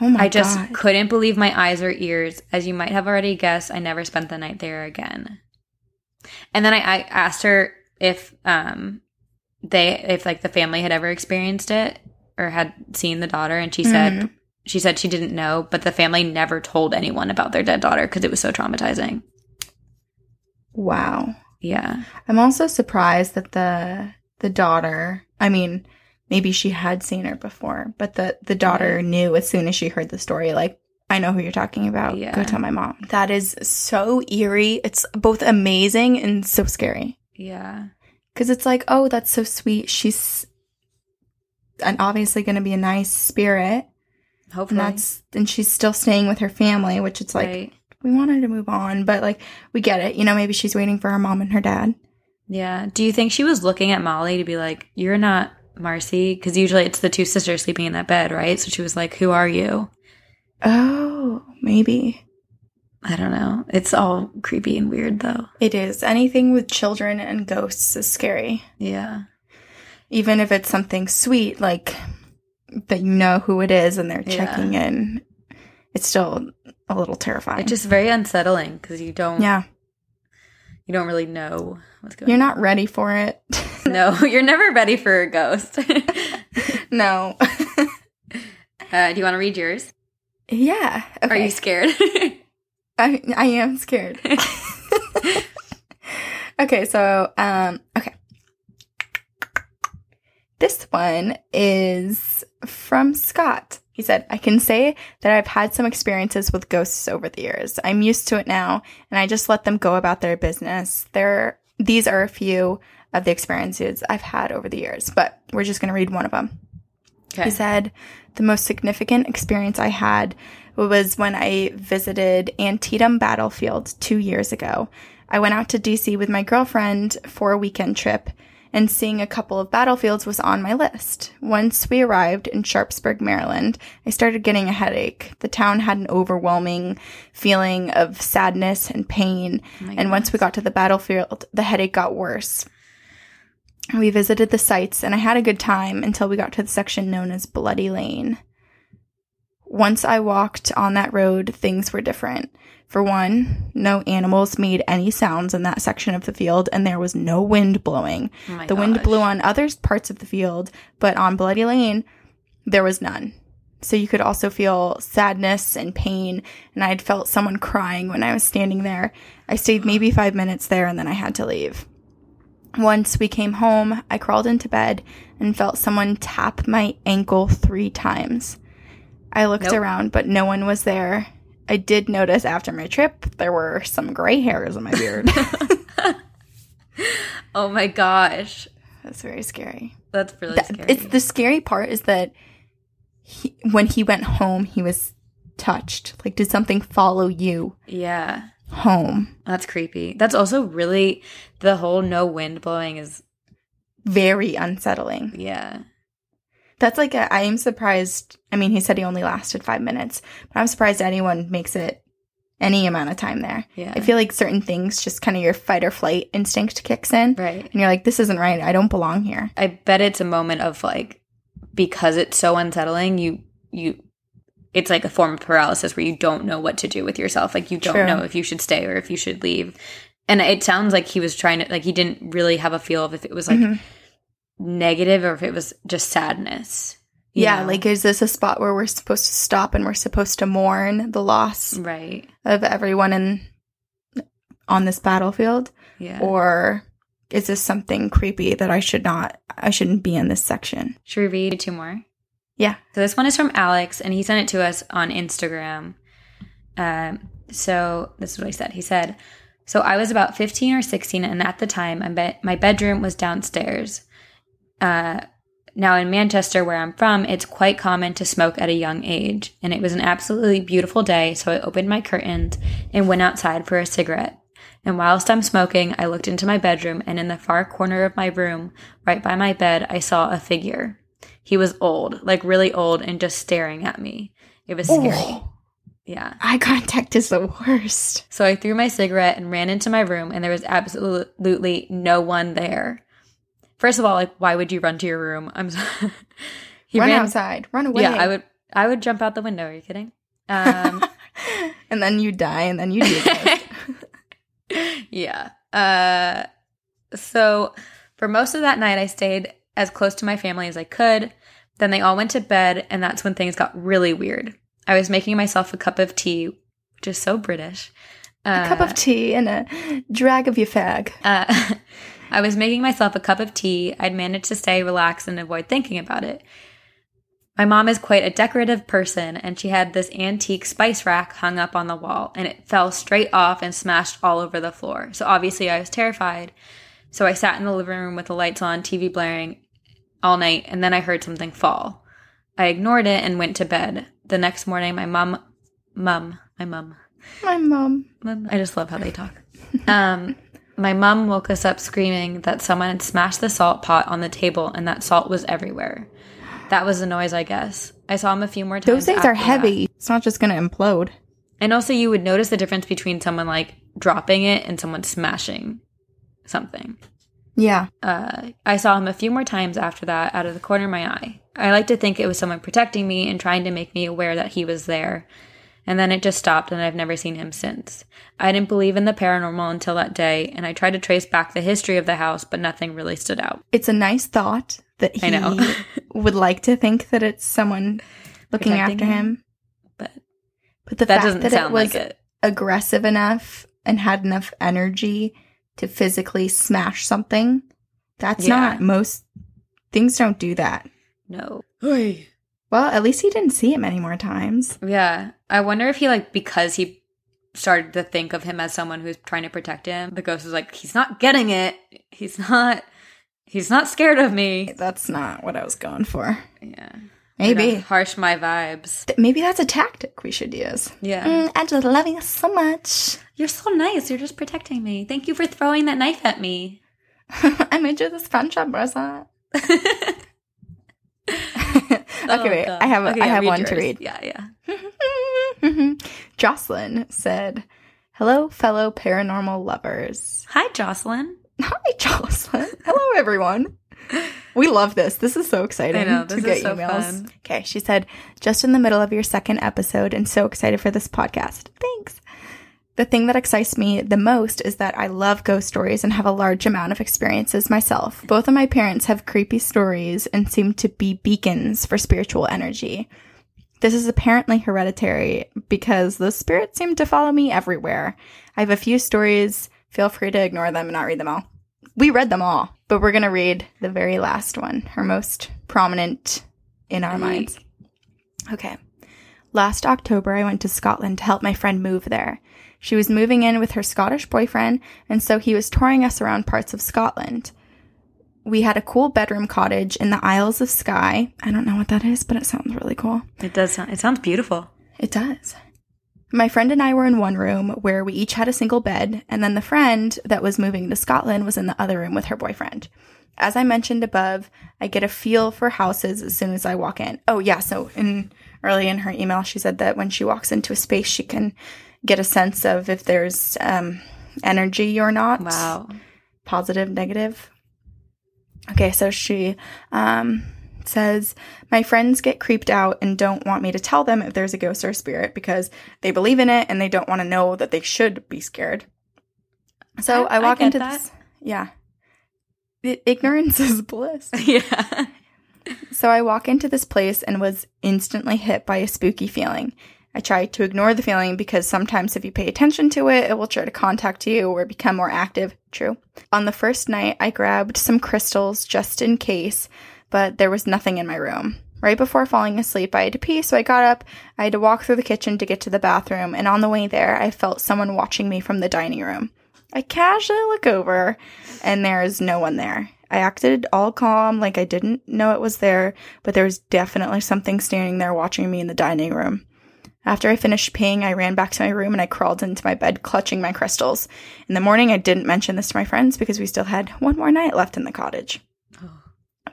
Oh my I just god. couldn't believe my eyes or ears. As you might have already guessed, I never spent the night there again. And then I, I asked her if um they if like the family had ever experienced it or had seen the daughter, and she said Mhm. she said she didn't know, but the family never told anyone about their dead daughter because it was so traumatizing. Wow. Yeah, I'm also surprised that the the daughter, I mean, maybe she had seen her before, but the the daughter knew as soon as she heard the story like I know who you're talking about. Yeah. Go tell my mom. That is so eerie. It's both amazing and so scary. yeah, Cuz it's like, "Oh, that's so sweet. She's and obviously going to be a nice spirit." hopefully. And that's and she's still staying with her family, which it's like right. we wanted to move on, but like we get it. You know, maybe she's waiting for her mom and her dad. Yeah. Do you think she was looking at Molly to be like, "You're not Marcy"? Because usually it's the two sisters sleeping in that bed, right? So she was like, "Who are you?" Oh, maybe. I don't know. It's all creepy and weird, though. It is. Anything with children and ghosts is scary. Yeah. Even if it's something sweet, like that you know who it is and they're Yeah. checking in, it's still a little terrifying. It's just very unsettling because you don't. yeah, You don't really know what's going. On. You're not ready for it. No, you're never ready for a ghost. uh, no. do you want to read yours? yeah. Okay. Are you scared? I, I am scared. okay, so um okay. This one is from Scott. He said, I can say that I've had some experiences with ghosts over the years. I'm used to it now, and I just let them go about their business. There these are a few of the experiences I've had over the years, but we're just gonna read one of them. Okay. He said, the most significant experience I had was when I visited Antietam Battlefield two years ago. I went out to DC with my girlfriend for a weekend trip, and seeing a couple of battlefields was on my list. Once we arrived in Sharpsburg, Maryland, I started getting a headache. The town had an overwhelming feeling of sadness and pain, oh my and once we got to the battlefield, the headache got worse. We visited the sites, and I had a good time until we got to the section known as Bloody Lane. Once I walked on that road, things were different. For one, no animals made any sounds in that section of the field, and there was no wind blowing. Oh the wind blew on other parts of the field, but on Bloody Lane, there was none. So you could also feel sadness and pain, and I had felt someone crying when I was standing there. I stayed maybe five minutes there, and then I had to leave. Once we came home, I crawled into bed and felt someone tap my ankle three times. I looked Nope. around, but no one was there. I did notice after my trip there were some gray hairs on my beard. Oh my gosh. That's very scary. That's really That- scary. It's the scary part is that he, when he went home, he was touched. Like, did something follow you yeah. home? That's creepy. That's also really the whole no wind blowing is Very unsettling. yeah. That's like a, I am surprised. I mean, he said he only lasted five minutes, but I'm surprised anyone makes it any amount of time there. Yeah. I feel like certain things just kind of your fight or flight instinct kicks in, Right. and you're like, this isn't right. I don't belong here. I bet it's a moment of like because it's so unsettling, you you it's like a form of paralysis where you don't know what to do with yourself. Like you don't True. know if you should stay or if you should leave. And it sounds like he was trying to like he didn't really have a feel of if it was like Mhm. Negative or if it was just sadness. Yeah, know? like is this a spot where we're supposed to stop and we're supposed to mourn the loss right. of everyone in on this battlefield, Yeah. or is this something creepy that I should not? I shouldn't be in this section. Should we read two more? Yeah. So this one is from Alex, and he sent it to us on Instagram. Um, so this is what he said. He said, "So I was about fifteen or sixteen, and at the time, I bet my bedroom was downstairs. Uh, now in Manchester, where I'm from, it's quite common to smoke at a young age, and it was an absolutely beautiful day. So I opened my curtains and went outside for a cigarette." And whilst I'm smoking, I looked into my bedroom, and in the far corner of my room, right by my bed, I saw a figure. He was old, like really old, and just staring at me. It was scary. Oh, Yeah. eye contact is the worst. So I threw my cigarette and ran into my room, and there was absolutely no one there. First of all, like, why would you run to your room? I'm sorry. he run ran. outside, run away. Yeah, I would. I would jump out the window. Are you kidding? Um, and then you die, and then you do yeah. Uh, so for most of that night, I stayed as close to my family as I could. Then they all went to bed, and that's when things got really weird. I was making myself a cup of tea, which is so British. Uh, a cup of tea and a drag of your fag. uh, I was making myself a cup of tea. I'd managed to stay relaxed and avoid thinking about it. My mom is quite a decorative person, and she had this antique spice rack hung up on the wall, and it fell straight off and smashed all over the floor. So obviously, I was terrified. So I sat in the living room with the lights on, TV blaring all night, and then I heard something fall. I ignored it and went to bed. The next morning, my mom, mum, my mum, My mom. Mum. I just love how they talk. Um, my mom woke us up screaming that someone had smashed the salt pot on the table and that salt was everywhere. That was the noise, I guess. I saw him a few more times. Those things are that. heavy. It's not just going to implode. And also, you would notice the difference between someone like dropping it and someone smashing something. Yeah. Uh, I saw him a few more times after that out of the corner of my eye. I like to think it was someone protecting me and trying to make me aware that he was there. And then it just stopped, and I've never seen him since. I didn't believe in the paranormal until that day, and I tried to trace back the history of the house, but nothing really stood out. It's a nice thought that he I know. would like to think that it's someone looking Protecting after him? him. But But the that fact doesn't that sound it was like it. aggressive enough and had enough energy to physically smash something, that's Yeah. not most things don't do that. No. Well, at least he didn't see it many more times. Yeah. I wonder if he, like, because he started to think of him as someone who's trying to protect him, the ghost was like, he's not getting it. He's not. He's not scared of me. That's not what I was going for. Yeah. Maybe. Harsh my vibes. Maybe that's a tactic we should use. Yeah. Mm, just love you so much. You're so nice. You're just protecting me. Thank you for throwing that knife at me. I made you this friendship bracelet. okay, wait. I oh, have Oh, Okay, I yeah, have one yours. to read. Yeah, yeah. Mm-hmm. Jocelyn said, "Hello, fellow paranormal lovers." Hi, Jocelyn. Hi, Jocelyn. Hello, everyone. We love this. This is so exciting I know, to this get is so emails. fun. Okay, she said, just in the middle of your second episode and so excited for this podcast. Thanks. The thing that excites me the most is that I love ghost stories and have a large amount of experiences myself. Both of my parents have creepy stories and seem to be beacons for spiritual energy. This is apparently hereditary because the spirits seem to follow me everywhere. I have a few stories. Feel free to ignore them and not read them all. We read them all, but we're going to read the very last one, her most prominent in our minds. Okay. Last October, I went to Scotland to help my friend move there. She was moving in with her Scottish boyfriend, and so he was touring us around parts of Scotland. We had a cool bedroom cottage in the Isles of Skye. I don't know what that is, but it sounds really cool. It does sound, it sounds beautiful. It does. My friend and I were in one room where we each had a single bed, and then the friend that was moving to Scotland was in the other room with her boyfriend. As I mentioned above, I get a feel for houses as soon as I walk in. Oh, yeah. So, in early in her email, she said that when she walks into a space, she can get a sense of if there's um, energy or not Wow. positive, negative. Okay, so she um, says, My friends get creeped out and don't want me to tell them if there's a ghost or a spirit because they believe in it and they don't want to know that they should be scared. So I- I, walk I into that. this. Yeah. Ignorance is bliss. yeah. So I walk into this place and was instantly hit by a spooky feeling. I try to ignore the feeling because sometimes if you pay attention to it, it will try to contact you or become more active. True. On the first night, I grabbed some crystals just in case, but there was nothing in my room. Right before falling asleep, I had to pee, so I got up. I had to walk through the kitchen to get to the bathroom, and on the way there, I felt someone watching me from the dining room. I casually look over, and there is no one there. I acted all calm, like I didn't know it was there, but there was definitely something standing there watching me in the dining room. After I finished peeing, I ran back to my room and I crawled into my bed, clutching my crystals. In the morning, I didn't mention this to my friends because we still had one more night left in the cottage.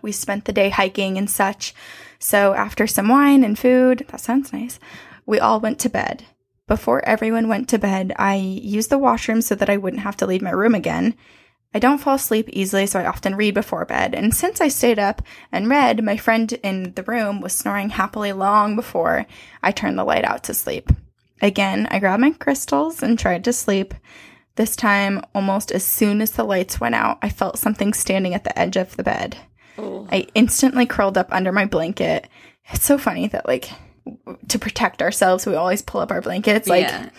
We spent the day hiking and such. So after some wine and food, that sounds nice, we all went to bed. Before everyone went to bed, I used the washroom so that I wouldn't have to leave my room again. I don't fall asleep easily, so I often read before bed. And since I stayed up and read, my friend in the room was snoring happily long before I turned the light out to sleep. Again, I grabbed my crystals and tried to sleep. This time, almost as soon as the lights went out, I felt something standing at the edge of the bed. Oh. I instantly curled up under my blanket. It's so funny that like to protect ourselves, we always pull up our blankets. Like yeah.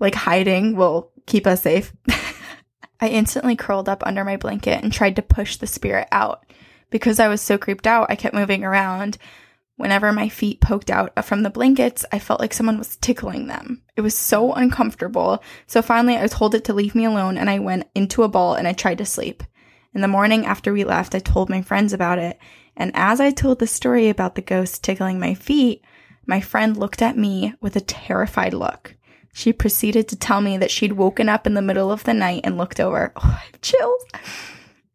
like hiding will keep us safe. I instantly curled up under my blanket and tried to push the spirit out. Because I was so creeped out, I kept moving around. Whenever my feet poked out from the blankets, I felt like someone was tickling them. It was so uncomfortable. So finally, I told it to leave me alone and I went into a ball and I tried to sleep. In the morning after we left, I told my friends about it. And as I told the story about the ghost tickling my feet, my friend looked at me with a terrified look. She proceeded to tell me that she'd woken up in the middle of the night and looked over. Oh, I have chills.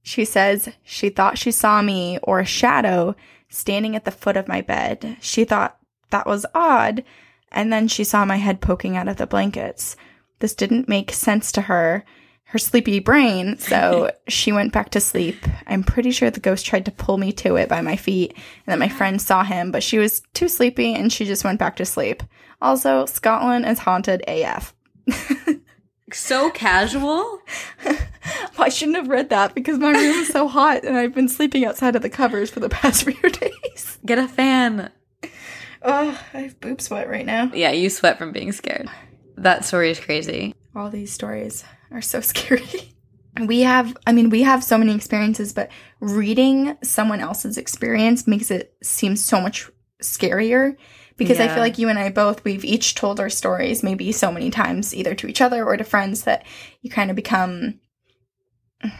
She says she thought she saw me or a shadow standing at the foot of my bed. She thought that was odd, and then she saw my head poking out of the blankets. This didn't make sense to her, her sleepy brain, so she went back to sleep. I'm pretty sure the ghost tried to pull me to it by my feet, and that my friend saw him, but she was too sleepy and she just went back to sleep. Also, Scotland is haunted AF. So casual. I shouldn't have read that because my room is so hot and I've been sleeping outside of the covers for the past few days. Get a fan. Oh, I have boob sweat right now. Yeah, you sweat from being scared. That story is crazy. All these stories are so scary. We have, I mean, we have so many experiences, but reading someone else's experience makes it seem so much scarier because I feel like you and I both, we've each told our stories maybe so many times, either to each other or to friends, that you kind of become,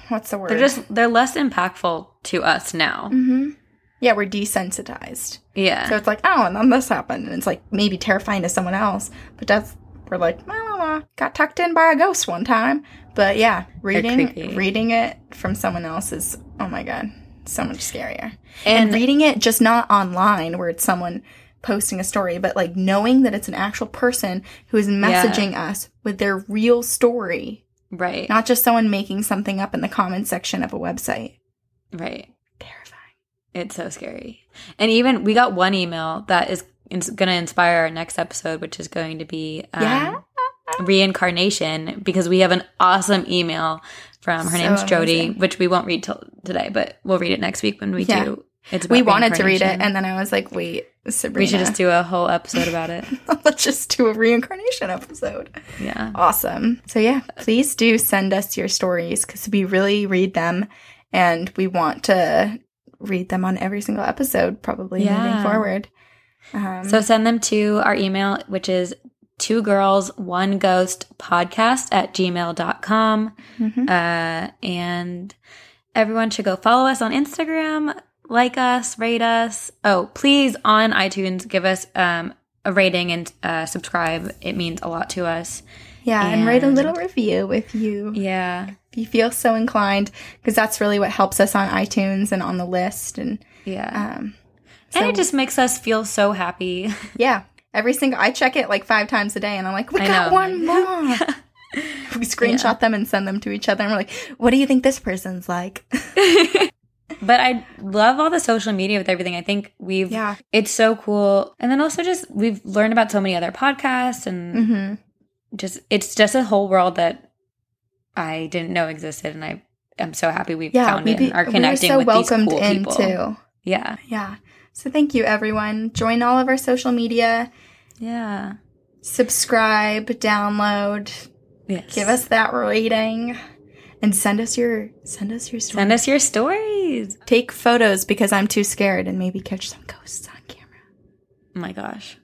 what's the word? They're just they're less impactful to us now. hmm Yeah, we're desensitized. Yeah. So it's like, oh, and then this happened. And it's like maybe terrifying to someone else. But that's, we're like, oh, got tucked in by a ghost one time. But yeah, reading reading it from someone else is, oh my God, so much scarier. and And reading it just not online where it's someone posting a story, but like knowing that it's an actual person who is messaging us with their real story, right. not just someone making something up in the comment section of a website. right. Terrifying. It's so scary. And even we got one email that is going to inspire our next episode, which is going to be um, Yeah. reincarnation, because we have an awesome email from her So name's Jody, amazing. which we won't read till today, but we'll read it next week when we Yeah. do. It's We wanted to read it, and then I was like, wait, Sabrina. we should just do a whole episode about it. Let's just do a reincarnation episode. Yeah. Awesome. So, yeah, please do send us your stories because we really read them and we want to read them on every single episode, probably moving forward. Um, So send them to our email, which is two girls, one ghost podcast at gmail.com. mhm. Uh, and everyone should go follow us on Instagram, like us, rate us. Oh, please on iTunes, give us um, a rating and uh, subscribe. It means a lot to us. yeah, and, write a little review if you Yeah. if you feel so inclined, because that's really what helps us on iTunes and on the list. And Yeah. um, and it just makes us feel so happy. yeah, every single I check it like five times a day, and I'm like, we I got know. one more. we screenshot them and send them to each other, and we're like, what do you think this person's like? But I love all the social media with everything. I think we've, yeah. it's so cool. And then also just, we've learned about so many other podcasts and hmm just, it's just a whole world that I didn't know existed. And I am so happy we've Yeah, found we it and are connecting so with welcomed these cool in people. too. Yeah. Yeah. So thank you, everyone. Join all of our social media. Yeah. Subscribe, download, Yes. give us that rating, and send us your send us your story. Send us your stories. Take photos because I'm too scared, and maybe catch some ghosts on camera. Oh my gosh.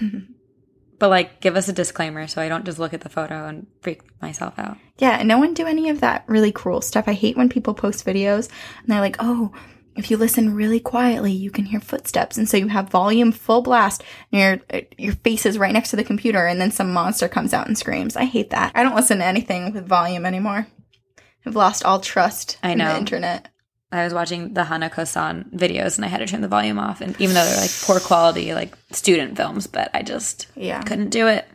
but like, give us a disclaimer so I don't just look at the photo and freak myself out. Yeah, and no one do any of that really cruel stuff. I hate when people post videos and they're like, "Oh, if you listen really quietly, you can hear footsteps." And so you have volume full blast, and your your face is right next to the computer, and then some monster comes out and screams. I hate that. I don't listen to anything with volume anymore. I've lost all trust I in know. the internet. I was watching the Hanako-san videos and I had to turn the volume off. And even though they're like poor quality, like student films, but I just Yeah. couldn't do it.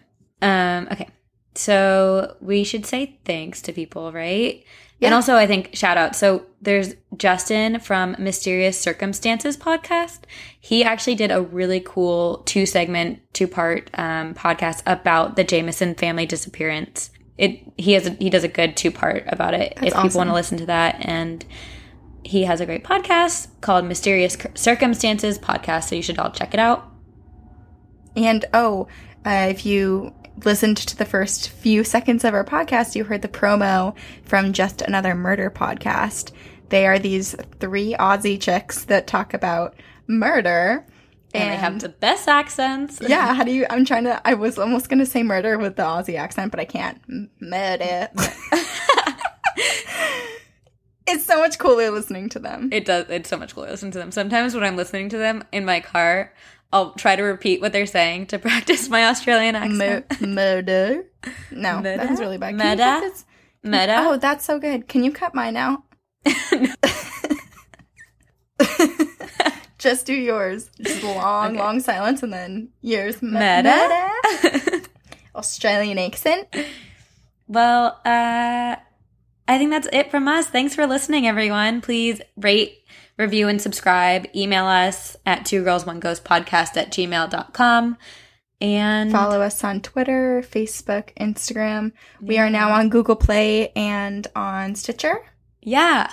Um, okay. So we should say thanks to people, right? Yeah. And also, I think shout out. So there's Justin from Mysterious Circumstances podcast. He actually did a really cool two segment, two part um, podcast about the Jamison family disappearance. It he has a, he does a good two part about it. That's if people want to listen to that, and he has a great podcast called Mysterious Circumstances podcast. So you should all check it out. And oh, uh, if you listened to the first few seconds of our podcast, you heard the promo from Just Another Murder podcast. They are these three Aussie chicks that talk about murder. And, they have the best accents. yeah, how do you? I'm trying to. I was almost going to say murder with the Aussie accent, but I can't. Murder. it's so much cooler listening to them. It does. It's so much cooler listening to them. Sometimes when I'm listening to them in my car, I'll try to repeat what they're saying to practice my Australian Mur- accent. murder. No, Murder? that was really bad. Can you Murder? Meta. Oh, that's so good. Can you cut mine out? Just do yours. Just long, Okay. long silence, and then yours. M- Meta? Australian accent. well, uh, I think that's it from us. Thanks for listening, everyone. Please rate, review, and subscribe. Email us at two girls one ghost podcast at gmail.com. And Follow us on Twitter, Facebook, Instagram. We are now on Google Play and on Stitcher. yeah.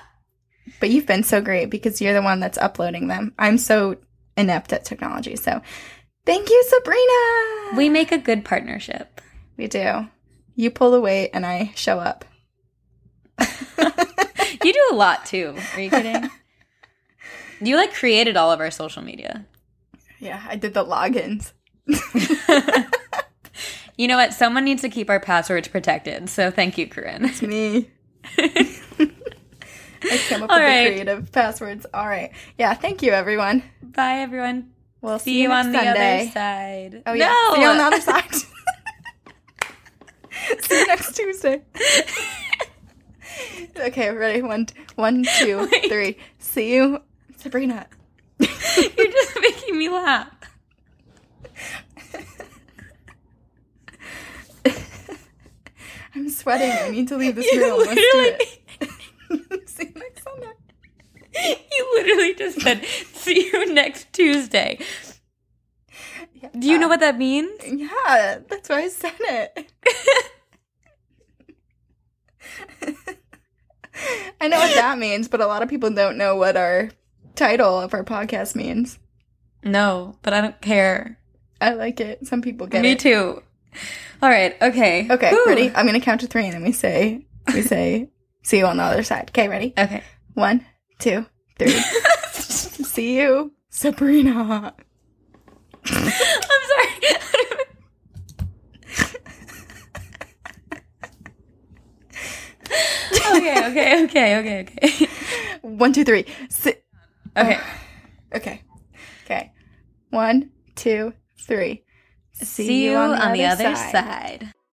But you've been so great because you're the one that's uploading them. I'm so inept at technology. So thank you, Sabrina. We make a good partnership. we do. You pull the weight and I show up. You do a lot too. Are you kidding? you like created all of our social media. Yeah, I did the logins. You know what? Someone needs to keep our passwords protected. So thank you, Corinne. It's me. I came up All with right. the creative passwords. All right. Yeah. Thank you, everyone. Bye, everyone. We'll See you next on the other side. Oh yeah. No! See you on the other side. See you next Tuesday. okay, ready? One, one, two, Wait. three. See you, Sabrina. You're just making me laugh. I'm sweating. I need to leave this You room. Let's do it. See you next Sunday. You literally just said, see you next Tuesday. Yeah. Do you know what that means? Yeah, that's why I said it. I know what that means, but a lot of people don't know what our title of our podcast means. No, but I don't care. I like it. Some people get Me it. Me too. All right. Okay. Okay, Whew. ready? I'm gonna count to three, and then we say we say see you on the other side. Okay, ready? Okay. One, two, three. see you, Sabrina. I'm sorry. okay, okay, okay, okay, okay. One, two, three. Si- Okay. okay. Okay. One, two, three. See, you on, the, other, side.